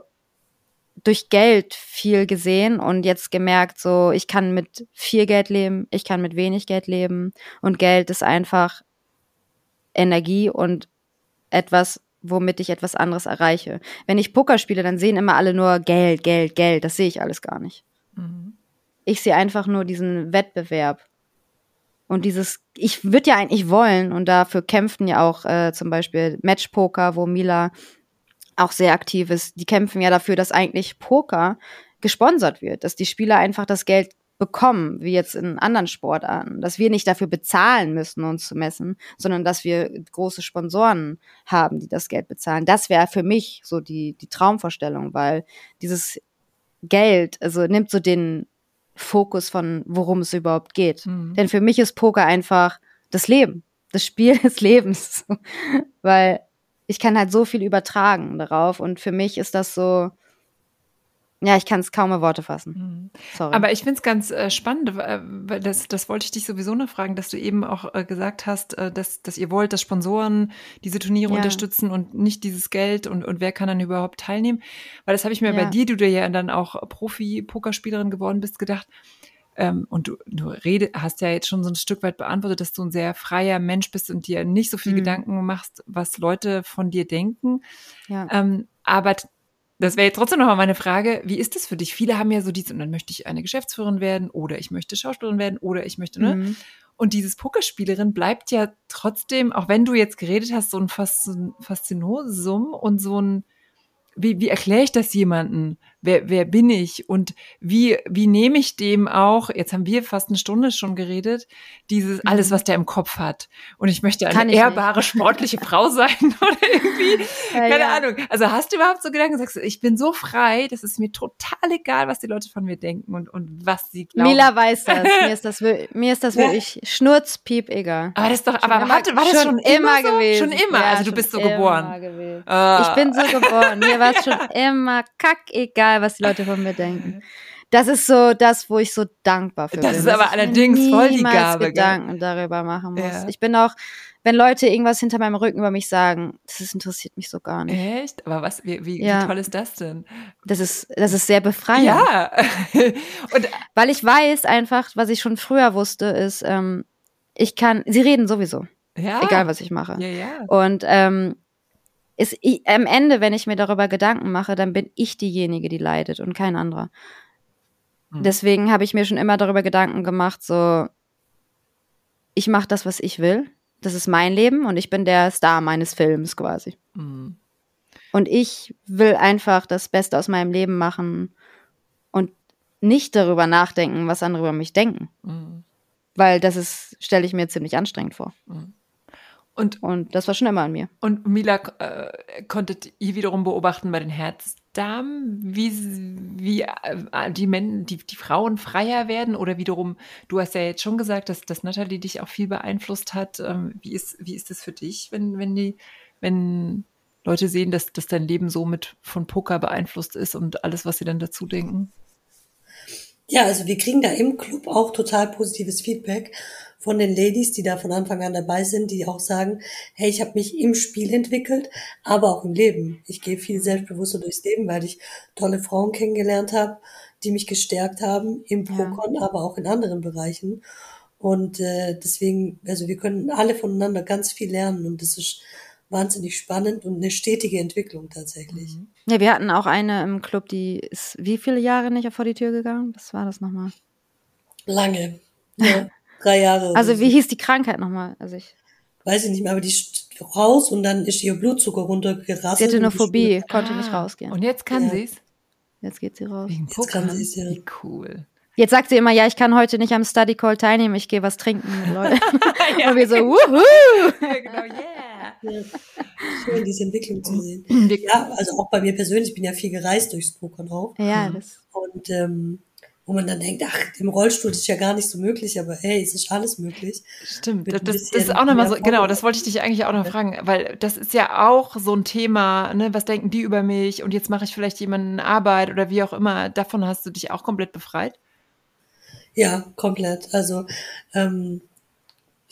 durch Geld viel gesehen und jetzt gemerkt, so ich kann mit viel Geld leben, ich kann mit wenig Geld leben und Geld ist einfach Energie und etwas, womit ich etwas anderes erreiche. Wenn ich Poker spiele, dann sehen immer alle nur Geld, Geld, Geld. Das sehe ich alles gar nicht. Mhm. Ich sehe einfach nur diesen Wettbewerb. Und dieses, ich würde ja eigentlich wollen, und dafür kämpften ja auch äh, zum Beispiel Matchpoker, wo Mila auch sehr aktiv ist, die kämpfen ja dafür, dass eigentlich Poker gesponsert wird, dass die Spieler einfach das Geld bekommen, wie jetzt in anderen Sportarten, dass wir nicht dafür bezahlen müssen, uns zu messen, sondern dass wir große Sponsoren haben, die das Geld bezahlen. Das wäre für mich so die, die Traumvorstellung, weil dieses Geld, also nimmt so den Fokus von, worum es überhaupt geht. Mhm. Denn für mich ist Poker einfach das Leben, das Spiel des Lebens, weil ich kann halt so viel übertragen darauf und für mich ist das so, Ja, ich kann es kaum in Worte fassen. Sorry. Aber ich finde es ganz äh, spannend, äh, weil das, das wollte ich dich sowieso noch fragen, dass du eben auch äh, gesagt hast, äh, dass, dass ihr wollt, dass Sponsoren diese Turniere Ja. unterstützen und nicht dieses Geld und, und wer kann dann überhaupt teilnehmen. Weil das habe ich mir bei Ja. dir, du dir ja dann auch Profi-Pokerspielerin geworden bist, gedacht. Ähm, und du, du rede, hast ja jetzt schon so ein Stück weit beantwortet, dass du ein sehr freier Mensch bist und dir nicht so viel Mhm. Gedanken machst, was Leute von dir denken. ja. Ähm, aber das wäre jetzt trotzdem noch mal meine Frage, wie ist das für dich? Viele haben ja so diese, und dann möchte ich eine Geschäftsführerin werden oder ich möchte Schauspielerin werden oder ich möchte, ne? Mhm. Und dieses Pokerspielerin bleibt ja trotzdem, auch wenn du jetzt geredet hast, so ein Faszinosum und so ein, wie, wie erkläre ich das jemanden? Wer, wer bin ich? Und wie, wie nehme ich dem auch, jetzt haben wir fast eine Stunde schon geredet, dieses, alles, was der im Kopf hat. Und ich möchte eine Kann ich ehrbare, sportliche Frau sein oder irgendwie, Ja, keine ja. Ahnung. Also hast du überhaupt so Gedanken, sagst du, ich bin so frei, das ist mir total egal, was die Leute von mir denken und, und was sie glauben. Mila weiß das. Mir ist das, mir ist das Ja. wirklich schnurzpiep egal. aber das ist doch, Schon aber immer- warte, war das schon, immer, so? gewesen. Schon immer, Ja, also du schon bist so immer geboren. Ah. Ich bin so geboren. Mir war es schon immer kackegal, was die Leute von mir denken. Das ist so das, wo ich so dankbar für Das bin. ist dass aber allerdings voll die Gabe, gell? Gedanken darüber machen muss. Ja. Ich bin auch, wenn Leute irgendwas hinter meinem Rücken über mich sagen, das ist- interessiert mich so gar nicht. Echt? Aber was, wie, wie, Ja. wie toll ist das denn? Das ist, das ist sehr befreiend. Ja. und Weil ich weiß einfach, was ich schon früher wusste, ist, ähm, ich kann, sie reden sowieso, ja. egal was ich mache. Ja, ja. Und ähm, ist, ich, am Ende, wenn ich mir darüber Gedanken mache, dann bin ich diejenige, die leidet und kein anderer. Hm. Deswegen habe ich mir schon immer darüber Gedanken gemacht, so, ich mache das, was ich will. Das ist mein Leben und ich bin der Star meines Films quasi. Mhm. Und ich will einfach das Beste aus meinem Leben machen und nicht darüber nachdenken, was andere über mich denken. Mhm. Weil das ist, stelle ich mir ziemlich anstrengend vor. Und, Und das war schon immer an mir. und Mila, äh, konntet ihr wiederum beobachten bei den Herzdamen, wie, wie äh, die, Men die, die Frauen freier werden? Oder wiederum, du hast ja jetzt schon gesagt, dass, dass Natalie dich auch viel beeinflusst hat. Ähm, wie, ist, wie ist das für dich, wenn, wenn, die, wenn Leute sehen, dass, dass dein Leben so mit von Poker beeinflusst ist und alles, was sie dann dazu denken? Ja, also wir kriegen da im Club auch total positives Feedback von den Ladies, die da von Anfang an dabei sind, die auch sagen, hey, ich habe mich im Spiel entwickelt, aber auch im Leben. Ich gehe viel selbstbewusster durchs Leben, weil ich tolle Frauen kennengelernt habe, die mich gestärkt haben im Ja. Pokern, aber auch in anderen Bereichen. Und äh, deswegen, also wir können alle voneinander ganz viel lernen und das ist wahnsinnig spannend und eine stetige Entwicklung tatsächlich. Ja, wir hatten auch eine im Club, die ist wie viele Jahre nicht vor die Tür gegangen? Was war das nochmal? Lange. Ja, drei Jahre. Also so. wie hieß die Krankheit nochmal? Also ich, weiß ich nicht mehr, aber die ist raus und dann ist ihr Blutzucker runtergerasselt. sie hatte eine Phobie, konnte nicht rausgehen. Und jetzt kann Ja. sie es? Jetzt geht sie raus. Wegen Jetzt kann Poker. sie's, ja. Wie cool. Jetzt sagt sie immer, ja, ich kann heute nicht am Study Call teilnehmen, ich gehe was trinken mit Leuten. Und wir so, wuhu! Ja, genau, yeah. Ja. Schön, diese Entwicklung zu sehen. Ja, also auch bei mir persönlich, ich bin ja viel gereist durchs Pokern auch. Ja, das. Und ähm, wo man dann denkt, ach, im Rollstuhl ist ja gar nicht so möglich, aber hey, es ist alles möglich. Stimmt, das, das, ist auch nochmal so, genau, das wollte ich dich eigentlich auch noch fragen, weil das ist ja auch so ein Thema, ne, was denken die über mich und jetzt mache ich vielleicht jemanden Arbeit oder wie auch immer, davon hast du dich auch komplett befreit? Ja, komplett. Also ähm,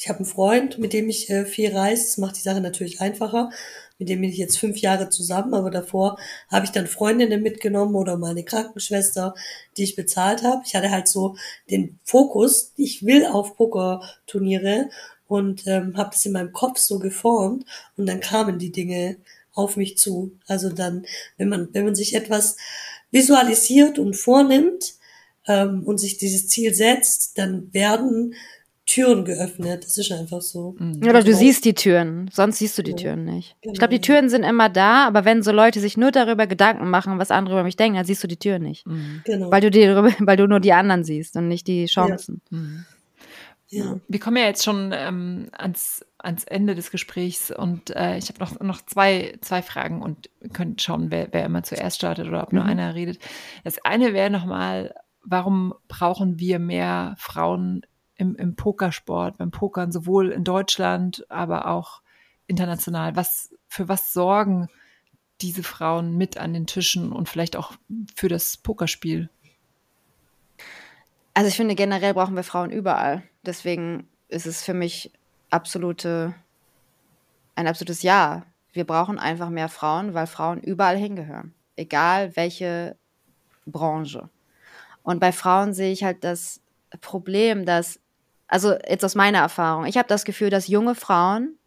ich habe einen Freund, mit dem ich äh, viel reise. Das macht die Sache natürlich einfacher. Mit dem bin ich jetzt fünf Jahre zusammen, aber davor habe ich dann Freundinnen mitgenommen oder meine Krankenschwester, die ich bezahlt habe. Ich hatte halt so den Fokus, ich will auf Pokerturniere und ähm, habe das in meinem Kopf so geformt und dann kamen die Dinge auf mich zu. Also dann, wenn man, wenn man sich etwas visualisiert und vornimmt, ähm, und sich dieses Ziel setzt, dann werden Türen geöffnet. Das ist einfach so. Ja, Oder du Genau. siehst die Türen, sonst siehst du die Ja, Türen nicht. Ich genau. glaube, die Türen sind immer da, aber wenn so Leute sich nur darüber Gedanken machen, was andere über mich denken, dann siehst du die Tür nicht. Genau. Weil du, die, darüber- weil du nur die anderen siehst und nicht die Chancen. ja. Wir kommen ja jetzt schon ähm, ans, ans Ende des Gesprächs und äh, ich habe noch, noch zwei, zwei Fragen und könnt schauen, wer, wer immer zuerst startet oder ob nur Mhm. einer redet. Das eine wäre nochmal, warum brauchen wir mehr Frauen im, im Pokersport, beim Pokern, sowohl in Deutschland, aber auch international? Was, für was sorgen diese Frauen mit an den Tischen und vielleicht auch für das Pokerspiel? Also ich finde, generell brauchen wir Frauen überall. Deswegen ist es für mich absolute, ein absolutes Ja. Wir brauchen einfach mehr Frauen, weil Frauen überall hingehören. Egal welche Branche. Und bei Frauen sehe ich halt das Problem, dass, also jetzt aus meiner Erfahrung, ich habe das Gefühl, dass junge Frauen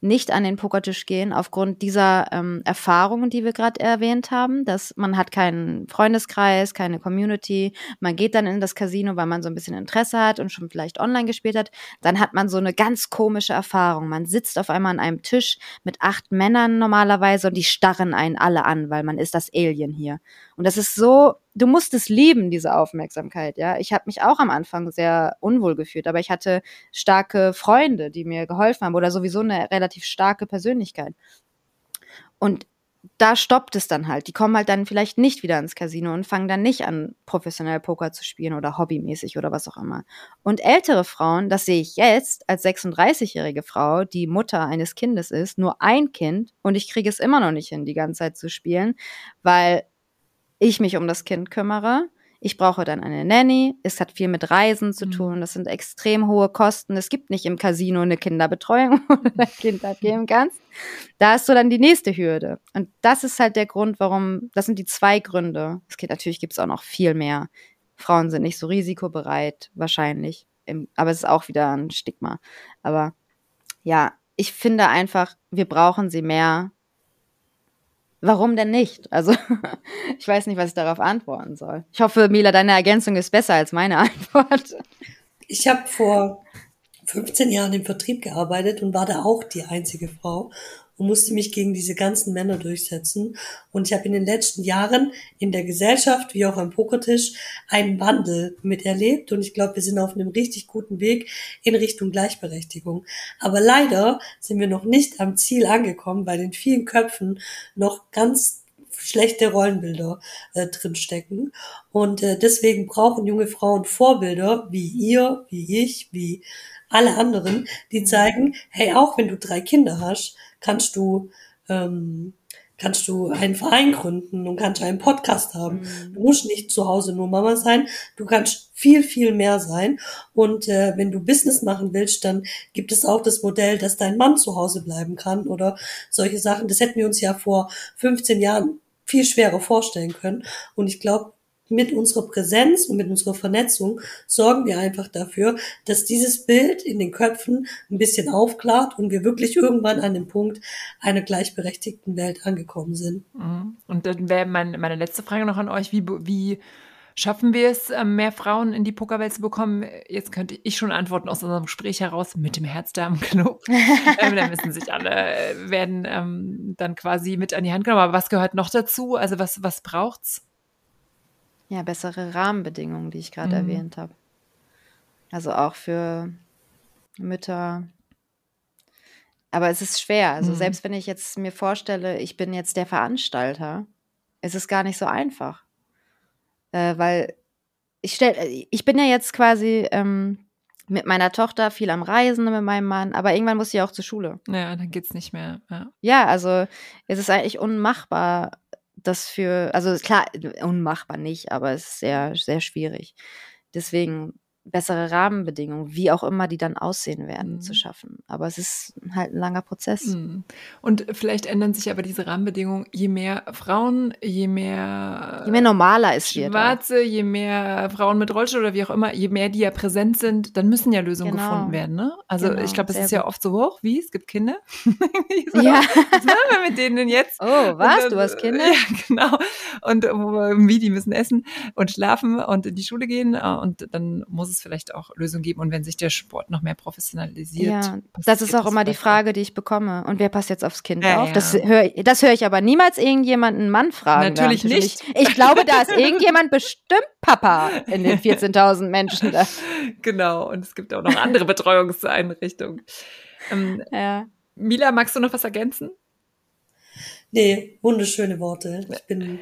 nicht an den Pokertisch gehen aufgrund dieser ähm, Erfahrungen, die wir gerade erwähnt haben, dass man hat keinen Freundeskreis, keine Community, man geht dann in das Casino, weil man so ein bisschen Interesse hat und schon vielleicht online gespielt hat, dann hat man so eine ganz komische Erfahrung. Man sitzt auf einmal an einem Tisch mit acht Männern normalerweise und die starren einen alle an, weil man ist das Alien hier. Und das ist so du musst es lieben, diese Aufmerksamkeit, ja. Ich habe mich auch am Anfang sehr unwohl gefühlt, aber ich hatte starke Freunde, die mir geholfen haben oder sowieso eine relativ starke Persönlichkeit. Und da stoppt es dann halt. Die kommen halt dann vielleicht nicht wieder ins Casino und fangen dann nicht an, professionell Poker zu spielen oder hobbymäßig oder was auch immer. Und ältere Frauen, das sehe ich jetzt als 36-jährige Frau, die Mutter eines Kindes ist, nur ein Kind und ich kriege es immer noch nicht hin, die ganze Zeit zu spielen, weil ich mich um das Kind kümmere. Ich brauche dann eine Nanny. Es hat viel mit Reisen zu mhm. tun. Das sind extrem hohe Kosten. Es gibt nicht im Casino eine Kinderbetreuung, wo du dein Kind abgeben kannst. Da ist so dann die nächste Hürde. Und das ist halt der Grund, warum, das sind die zwei Gründe. Es geht, natürlich gibt es auch noch viel mehr. Frauen sind nicht so risikobereit, wahrscheinlich. aber es ist auch wieder ein Stigma. Aber ja, ich finde einfach, wir brauchen sie mehr Warum denn nicht? Also, ich weiß nicht, was ich darauf antworten soll. Ich hoffe, Mila, deine Ergänzung ist besser als meine Antwort. Ich habe vor 15 Jahren im Vertrieb gearbeitet und war da auch die einzige Frau und musste mich gegen diese ganzen Männer durchsetzen. Und ich habe in den letzten Jahren in der Gesellschaft wie auch am Pokertisch einen Wandel miterlebt. Und ich glaube, wir sind auf einem richtig guten Weg in Richtung Gleichberechtigung. Aber leider sind wir noch nicht am Ziel angekommen, weil in vielen Köpfen noch ganz schlechte Rollenbilder äh, drinstecken. Und äh, deswegen brauchen junge Frauen Vorbilder wie ihr, wie ich, wie alle anderen, die zeigen, hey, auch wenn du drei Kinder hast, kannst du ähm, kannst du einen Verein gründen und kannst einen Podcast haben. Mhm. Du musst nicht zu Hause nur Mama sein, du kannst viel, viel mehr sein. Und äh, wenn du Business machen willst, dann gibt es auch das Modell, dass dein Mann zu Hause bleiben kann oder solche Sachen. Das hätten wir uns ja vor 15 Jahren viel schwerer vorstellen können. Und ich glaube, mit unserer Präsenz und mit unserer Vernetzung sorgen wir einfach dafür, dass dieses Bild in den Köpfen ein bisschen aufklart und wir wirklich irgendwann an dem Punkt einer gleichberechtigten Welt angekommen sind. Mhm. Und dann wäre mein, meine letzte Frage noch an euch, wie, wie schaffen wir es, ähm, mehr Frauen in die Pokerwelt zu bekommen? Jetzt könnte ich schon antworten aus unserem Gespräch heraus mit dem Herzdarmknopf. ähm, da müssen sich alle, äh, werden ähm, dann quasi mit an die Hand genommen. Aber was gehört noch dazu? Also was, was braucht's? Ja, bessere Rahmenbedingungen, die ich gerade mhm. erwähnt habe. Also auch für Mütter. Aber es ist schwer. Also mhm. selbst wenn ich jetzt mir vorstelle, ich bin jetzt der Veranstalter, ist es gar nicht so einfach. Äh, weil ich stell, ich bin ja jetzt quasi ähm, mit meiner Tochter viel am Reisen mit meinem Mann, aber irgendwann muss sie auch zur Schule. Ja, dann geht's nicht mehr. Ja, ja also es ist eigentlich unmachbar, das für, also klar, unmachbar nicht, aber es ist sehr, sehr schwierig. Deswegen bessere Rahmenbedingungen, wie auch immer die dann aussehen werden, mhm. zu schaffen. Aber es ist halt ein langer Prozess. Mhm. Und vielleicht ändern sich aber diese Rahmenbedingungen, je mehr Frauen, je mehr je mehr normaler ist Schwarze, je mehr Frauen mit Rollstuhl oder wie auch immer, je mehr die ja präsent sind, dann müssen ja Lösungen genau. gefunden werden. Ne? Also genau, ich glaube, es ist ja oft so hoch, wie es gibt Kinder. so, ja. Was mit denen jetzt? Oh, was? Dann, du hast Kinder? Ja, genau. Und wie die müssen essen und schlafen und in die Schule gehen äh, und dann muss es vielleicht auch Lösungen geben. Und wenn sich der Sport noch mehr professionalisiert. Ja, das ist auch immer die Frage, die ich bekomme. Und wer passt jetzt aufs Kind ja, auf? Ja. Das höre das hör ich aber niemals irgendjemanden Mann fragen. Natürlich nicht. Ich, ich glaube, da ist irgendjemand bestimmt Papa in den 14.000 Menschen da. Genau. Und es gibt auch noch andere Betreuungseinrichtungen. Ähm, ja. Mila, magst du noch was ergänzen? Nee, wunderschöne Worte. Ich bin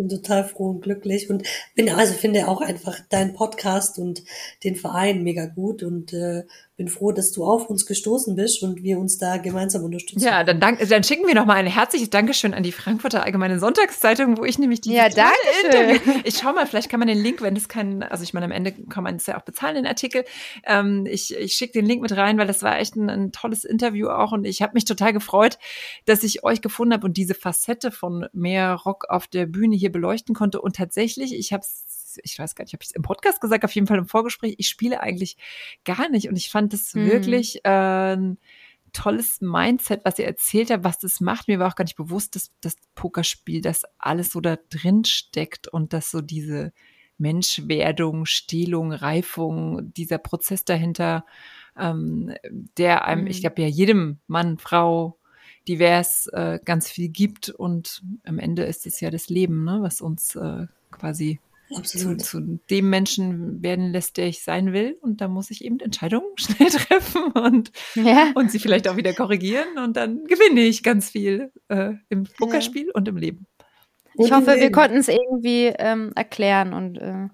bin total froh und glücklich und bin also finde auch einfach deinen Podcast und den Verein mega gut und äh, bin froh, dass du auf uns gestoßen bist und wir uns da gemeinsam unterstützen. Ja, dann, dank, dann schicken wir noch mal ein herzliches Dankeschön an die Frankfurter Allgemeine Sonntagszeitung, wo ich nämlich die Ja, danke Ich schau mal, vielleicht kann man den Link, wenn das kein, also ich meine, am Ende kann man es ja auch bezahlen, den Artikel. Ähm, ich ich schicke den Link mit rein, weil das war echt ein, ein tolles Interview auch und ich habe mich total gefreut, dass ich euch gefunden habe und diese Facette von mehr Rock auf der Bühne hier beleuchten konnte. Und tatsächlich, ich habe ich weiß gar nicht, habe ich es im Podcast gesagt, auf jeden Fall im Vorgespräch, ich spiele eigentlich gar nicht. Und ich fand das mhm. wirklich äh, ein tolles Mindset, was ihr erzählt habt, was das macht. Mir war auch gar nicht bewusst, dass das Pokerspiel, das alles so da drin steckt und dass so diese Menschwerdung, Stehlung, Reifung, dieser Prozess dahinter, ähm, der einem, mhm. ich glaube ja jedem Mann, Frau, divers äh, ganz viel gibt und am Ende ist es ja das Leben, ne, was uns äh, quasi zu, zu, dem Menschen werden lässt, der ich sein will. Und da muss ich eben Entscheidungen schnell treffen und, ja. und sie vielleicht auch wieder korrigieren. Und dann gewinne ich ganz viel äh, im Pokerspiel ja. und im Leben. Ich hoffe, wir konnten es irgendwie ähm, erklären und äh,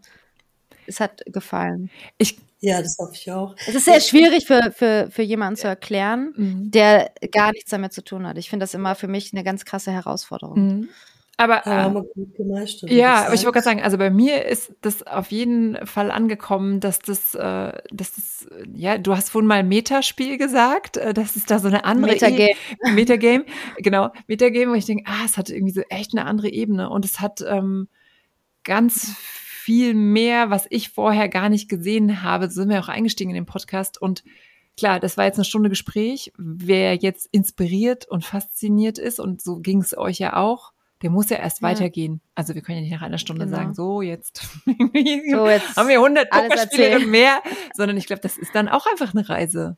es hat gefallen. Ich ja, das hoffe ich auch. Es ist sehr schwierig für, für, für jemanden zu erklären, mhm. der gar nichts damit zu tun hat. Ich finde das immer für mich eine ganz krasse Herausforderung. Mhm. Aber, äh, ja, aber ich wollte gerade sagen, also bei mir ist das auf jeden Fall angekommen, dass das, äh, dass das, ja, du hast vorhin mal Metaspiel gesagt, äh, das ist da so eine andere Metagame. E Metagame, genau, Metagame, wo ich denke, ah, es hat irgendwie so echt eine andere Ebene und es hat ähm, ganz viel mehr, was ich vorher gar nicht gesehen habe. So sind wir auch eingestiegen in den Podcast und klar, das war jetzt eine Stunde Gespräch. Wer jetzt inspiriert und fasziniert ist und so ging es euch ja auch der muss ja erst ja. weitergehen. Also wir können ja nicht nach einer Stunde genau. sagen, so jetzt, so jetzt haben wir 100 Pokerspiele und mehr, sondern ich glaube, das ist dann auch einfach eine Reise.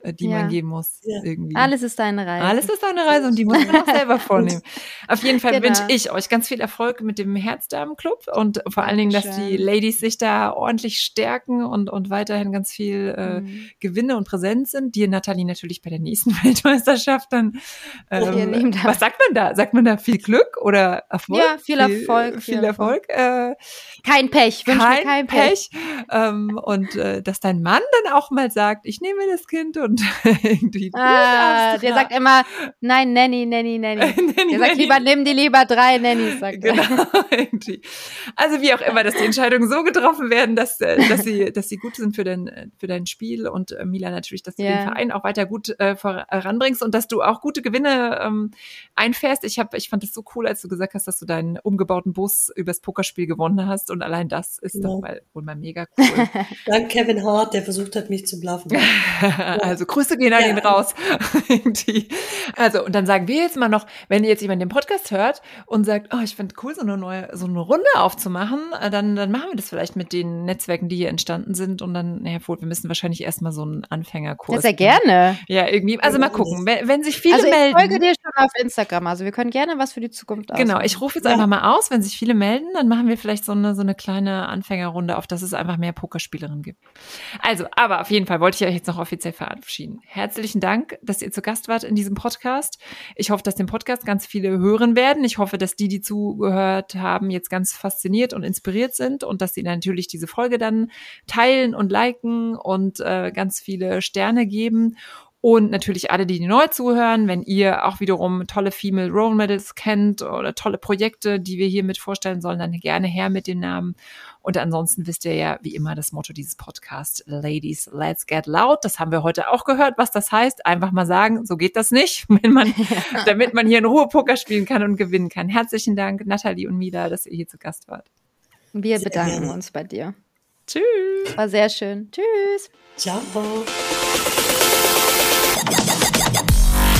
Äh, die ja. man gehen muss. Ja. Irgendwie. Alles ist deine Reise. Alles ist deine Reise und die muss man auch selber vornehmen. Auf jeden Fall genau. wünsche ich euch ganz viel Erfolg mit dem Herzdamenclub und vor allen Dingen, dass die Ladies sich da ordentlich stärken und, und weiterhin ganz viel äh, mhm. Gewinne und Präsenz sind. Dir, Nathalie, natürlich bei der nächsten Weltmeisterschaft dann. Ähm, was sagt man da? Sagt man da viel Glück oder Erfolg? Ja, viel Erfolg. Viel, viel Erfolg. Erfolg. Äh, kein Pech. Kein, kein Pech. Pech. Ähm, und äh, dass dein Mann dann auch mal sagt, ich nehme das Kind und irgendwie. Ah, der sagt immer, nein, Nanny, Nanny, Nanny. Nanny der sagt lieber, nimm die lieber drei Nannys, sagt genau, irgendwie. Also wie auch immer, dass die Entscheidungen so getroffen werden, dass, äh, dass sie, dass sie gut sind für dein, für dein Spiel und äh, Mila natürlich, dass du yeah. den Verein auch weiter gut äh, voranbringst und dass du auch gute Gewinne ähm, einfährst. Ich habe, ich fand es so cool, als du gesagt hast, dass du deinen umgebauten Bus übers Pokerspiel gewonnen hast und allein das ist ja. doch mal wohl mal mega cool. Dank Kevin Hart, der versucht hat, mich zu bluffen. also Grüße gehen an ja. ihn raus. also, und dann sagen wir jetzt mal noch, wenn ihr jetzt jemand den Podcast hört und sagt, oh, ich finde cool, so eine neue, so eine Runde aufzumachen, äh, dann, dann machen wir das vielleicht mit den Netzwerken, die hier entstanden sind. Und dann, naja, wohl, wir müssen wahrscheinlich erstmal so einen Anfängerkurs. Ja, sehr gerne. Ja, irgendwie. Also mal gucken, wenn, wenn sich viele also ich melden. Ich folge dir schon auf Instagram. Also wir können gerne was für die Zukunft ausmachen. Genau, ich rufe jetzt ja. einfach mal aus, wenn sich viele melden, dann machen wir vielleicht so eine, so eine kleine Anfängerrunde, auf dass es einfach mehr Pokerspielerinnen gibt. Also, aber auf jeden Fall wollte ich euch jetzt noch offiziell verabschieden verabschieden. Herzlichen Dank, dass ihr zu Gast wart in diesem Podcast. Ich hoffe, dass den Podcast ganz viele hören werden. Ich hoffe, dass die, die zugehört haben, jetzt ganz fasziniert und inspiriert sind und dass sie natürlich diese Folge dann teilen und liken und äh, ganz viele Sterne geben. Und natürlich alle, die neu zuhören, wenn ihr auch wiederum tolle Female Role Models kennt oder tolle Projekte, die wir hier mit vorstellen sollen, dann gerne her mit den Namen. Und ansonsten wisst ihr ja, wie immer, das Motto dieses Podcasts, Ladies, let's get loud. Das haben wir heute auch gehört, was das heißt. Einfach mal sagen, so geht das nicht, wenn man, damit man hier in Ruhe Poker spielen kann und gewinnen kann. Herzlichen Dank, Nathalie und Mila, dass ihr hier zu Gast wart. Wir bedanken uns bei dir. Tschüss. War sehr schön. Tschüss. Ciao.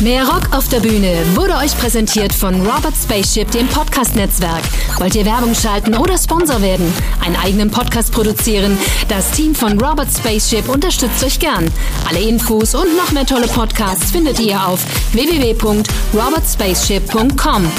Mehr Rock auf der Bühne wurde euch präsentiert von Robert Spaceship, dem Podcast-Netzwerk. Wollt ihr Werbung schalten oder Sponsor werden? Einen eigenen Podcast produzieren? Das Team von Robert Spaceship unterstützt euch gern. Alle Infos und noch mehr tolle Podcasts findet ihr auf www.robertspaceship.com.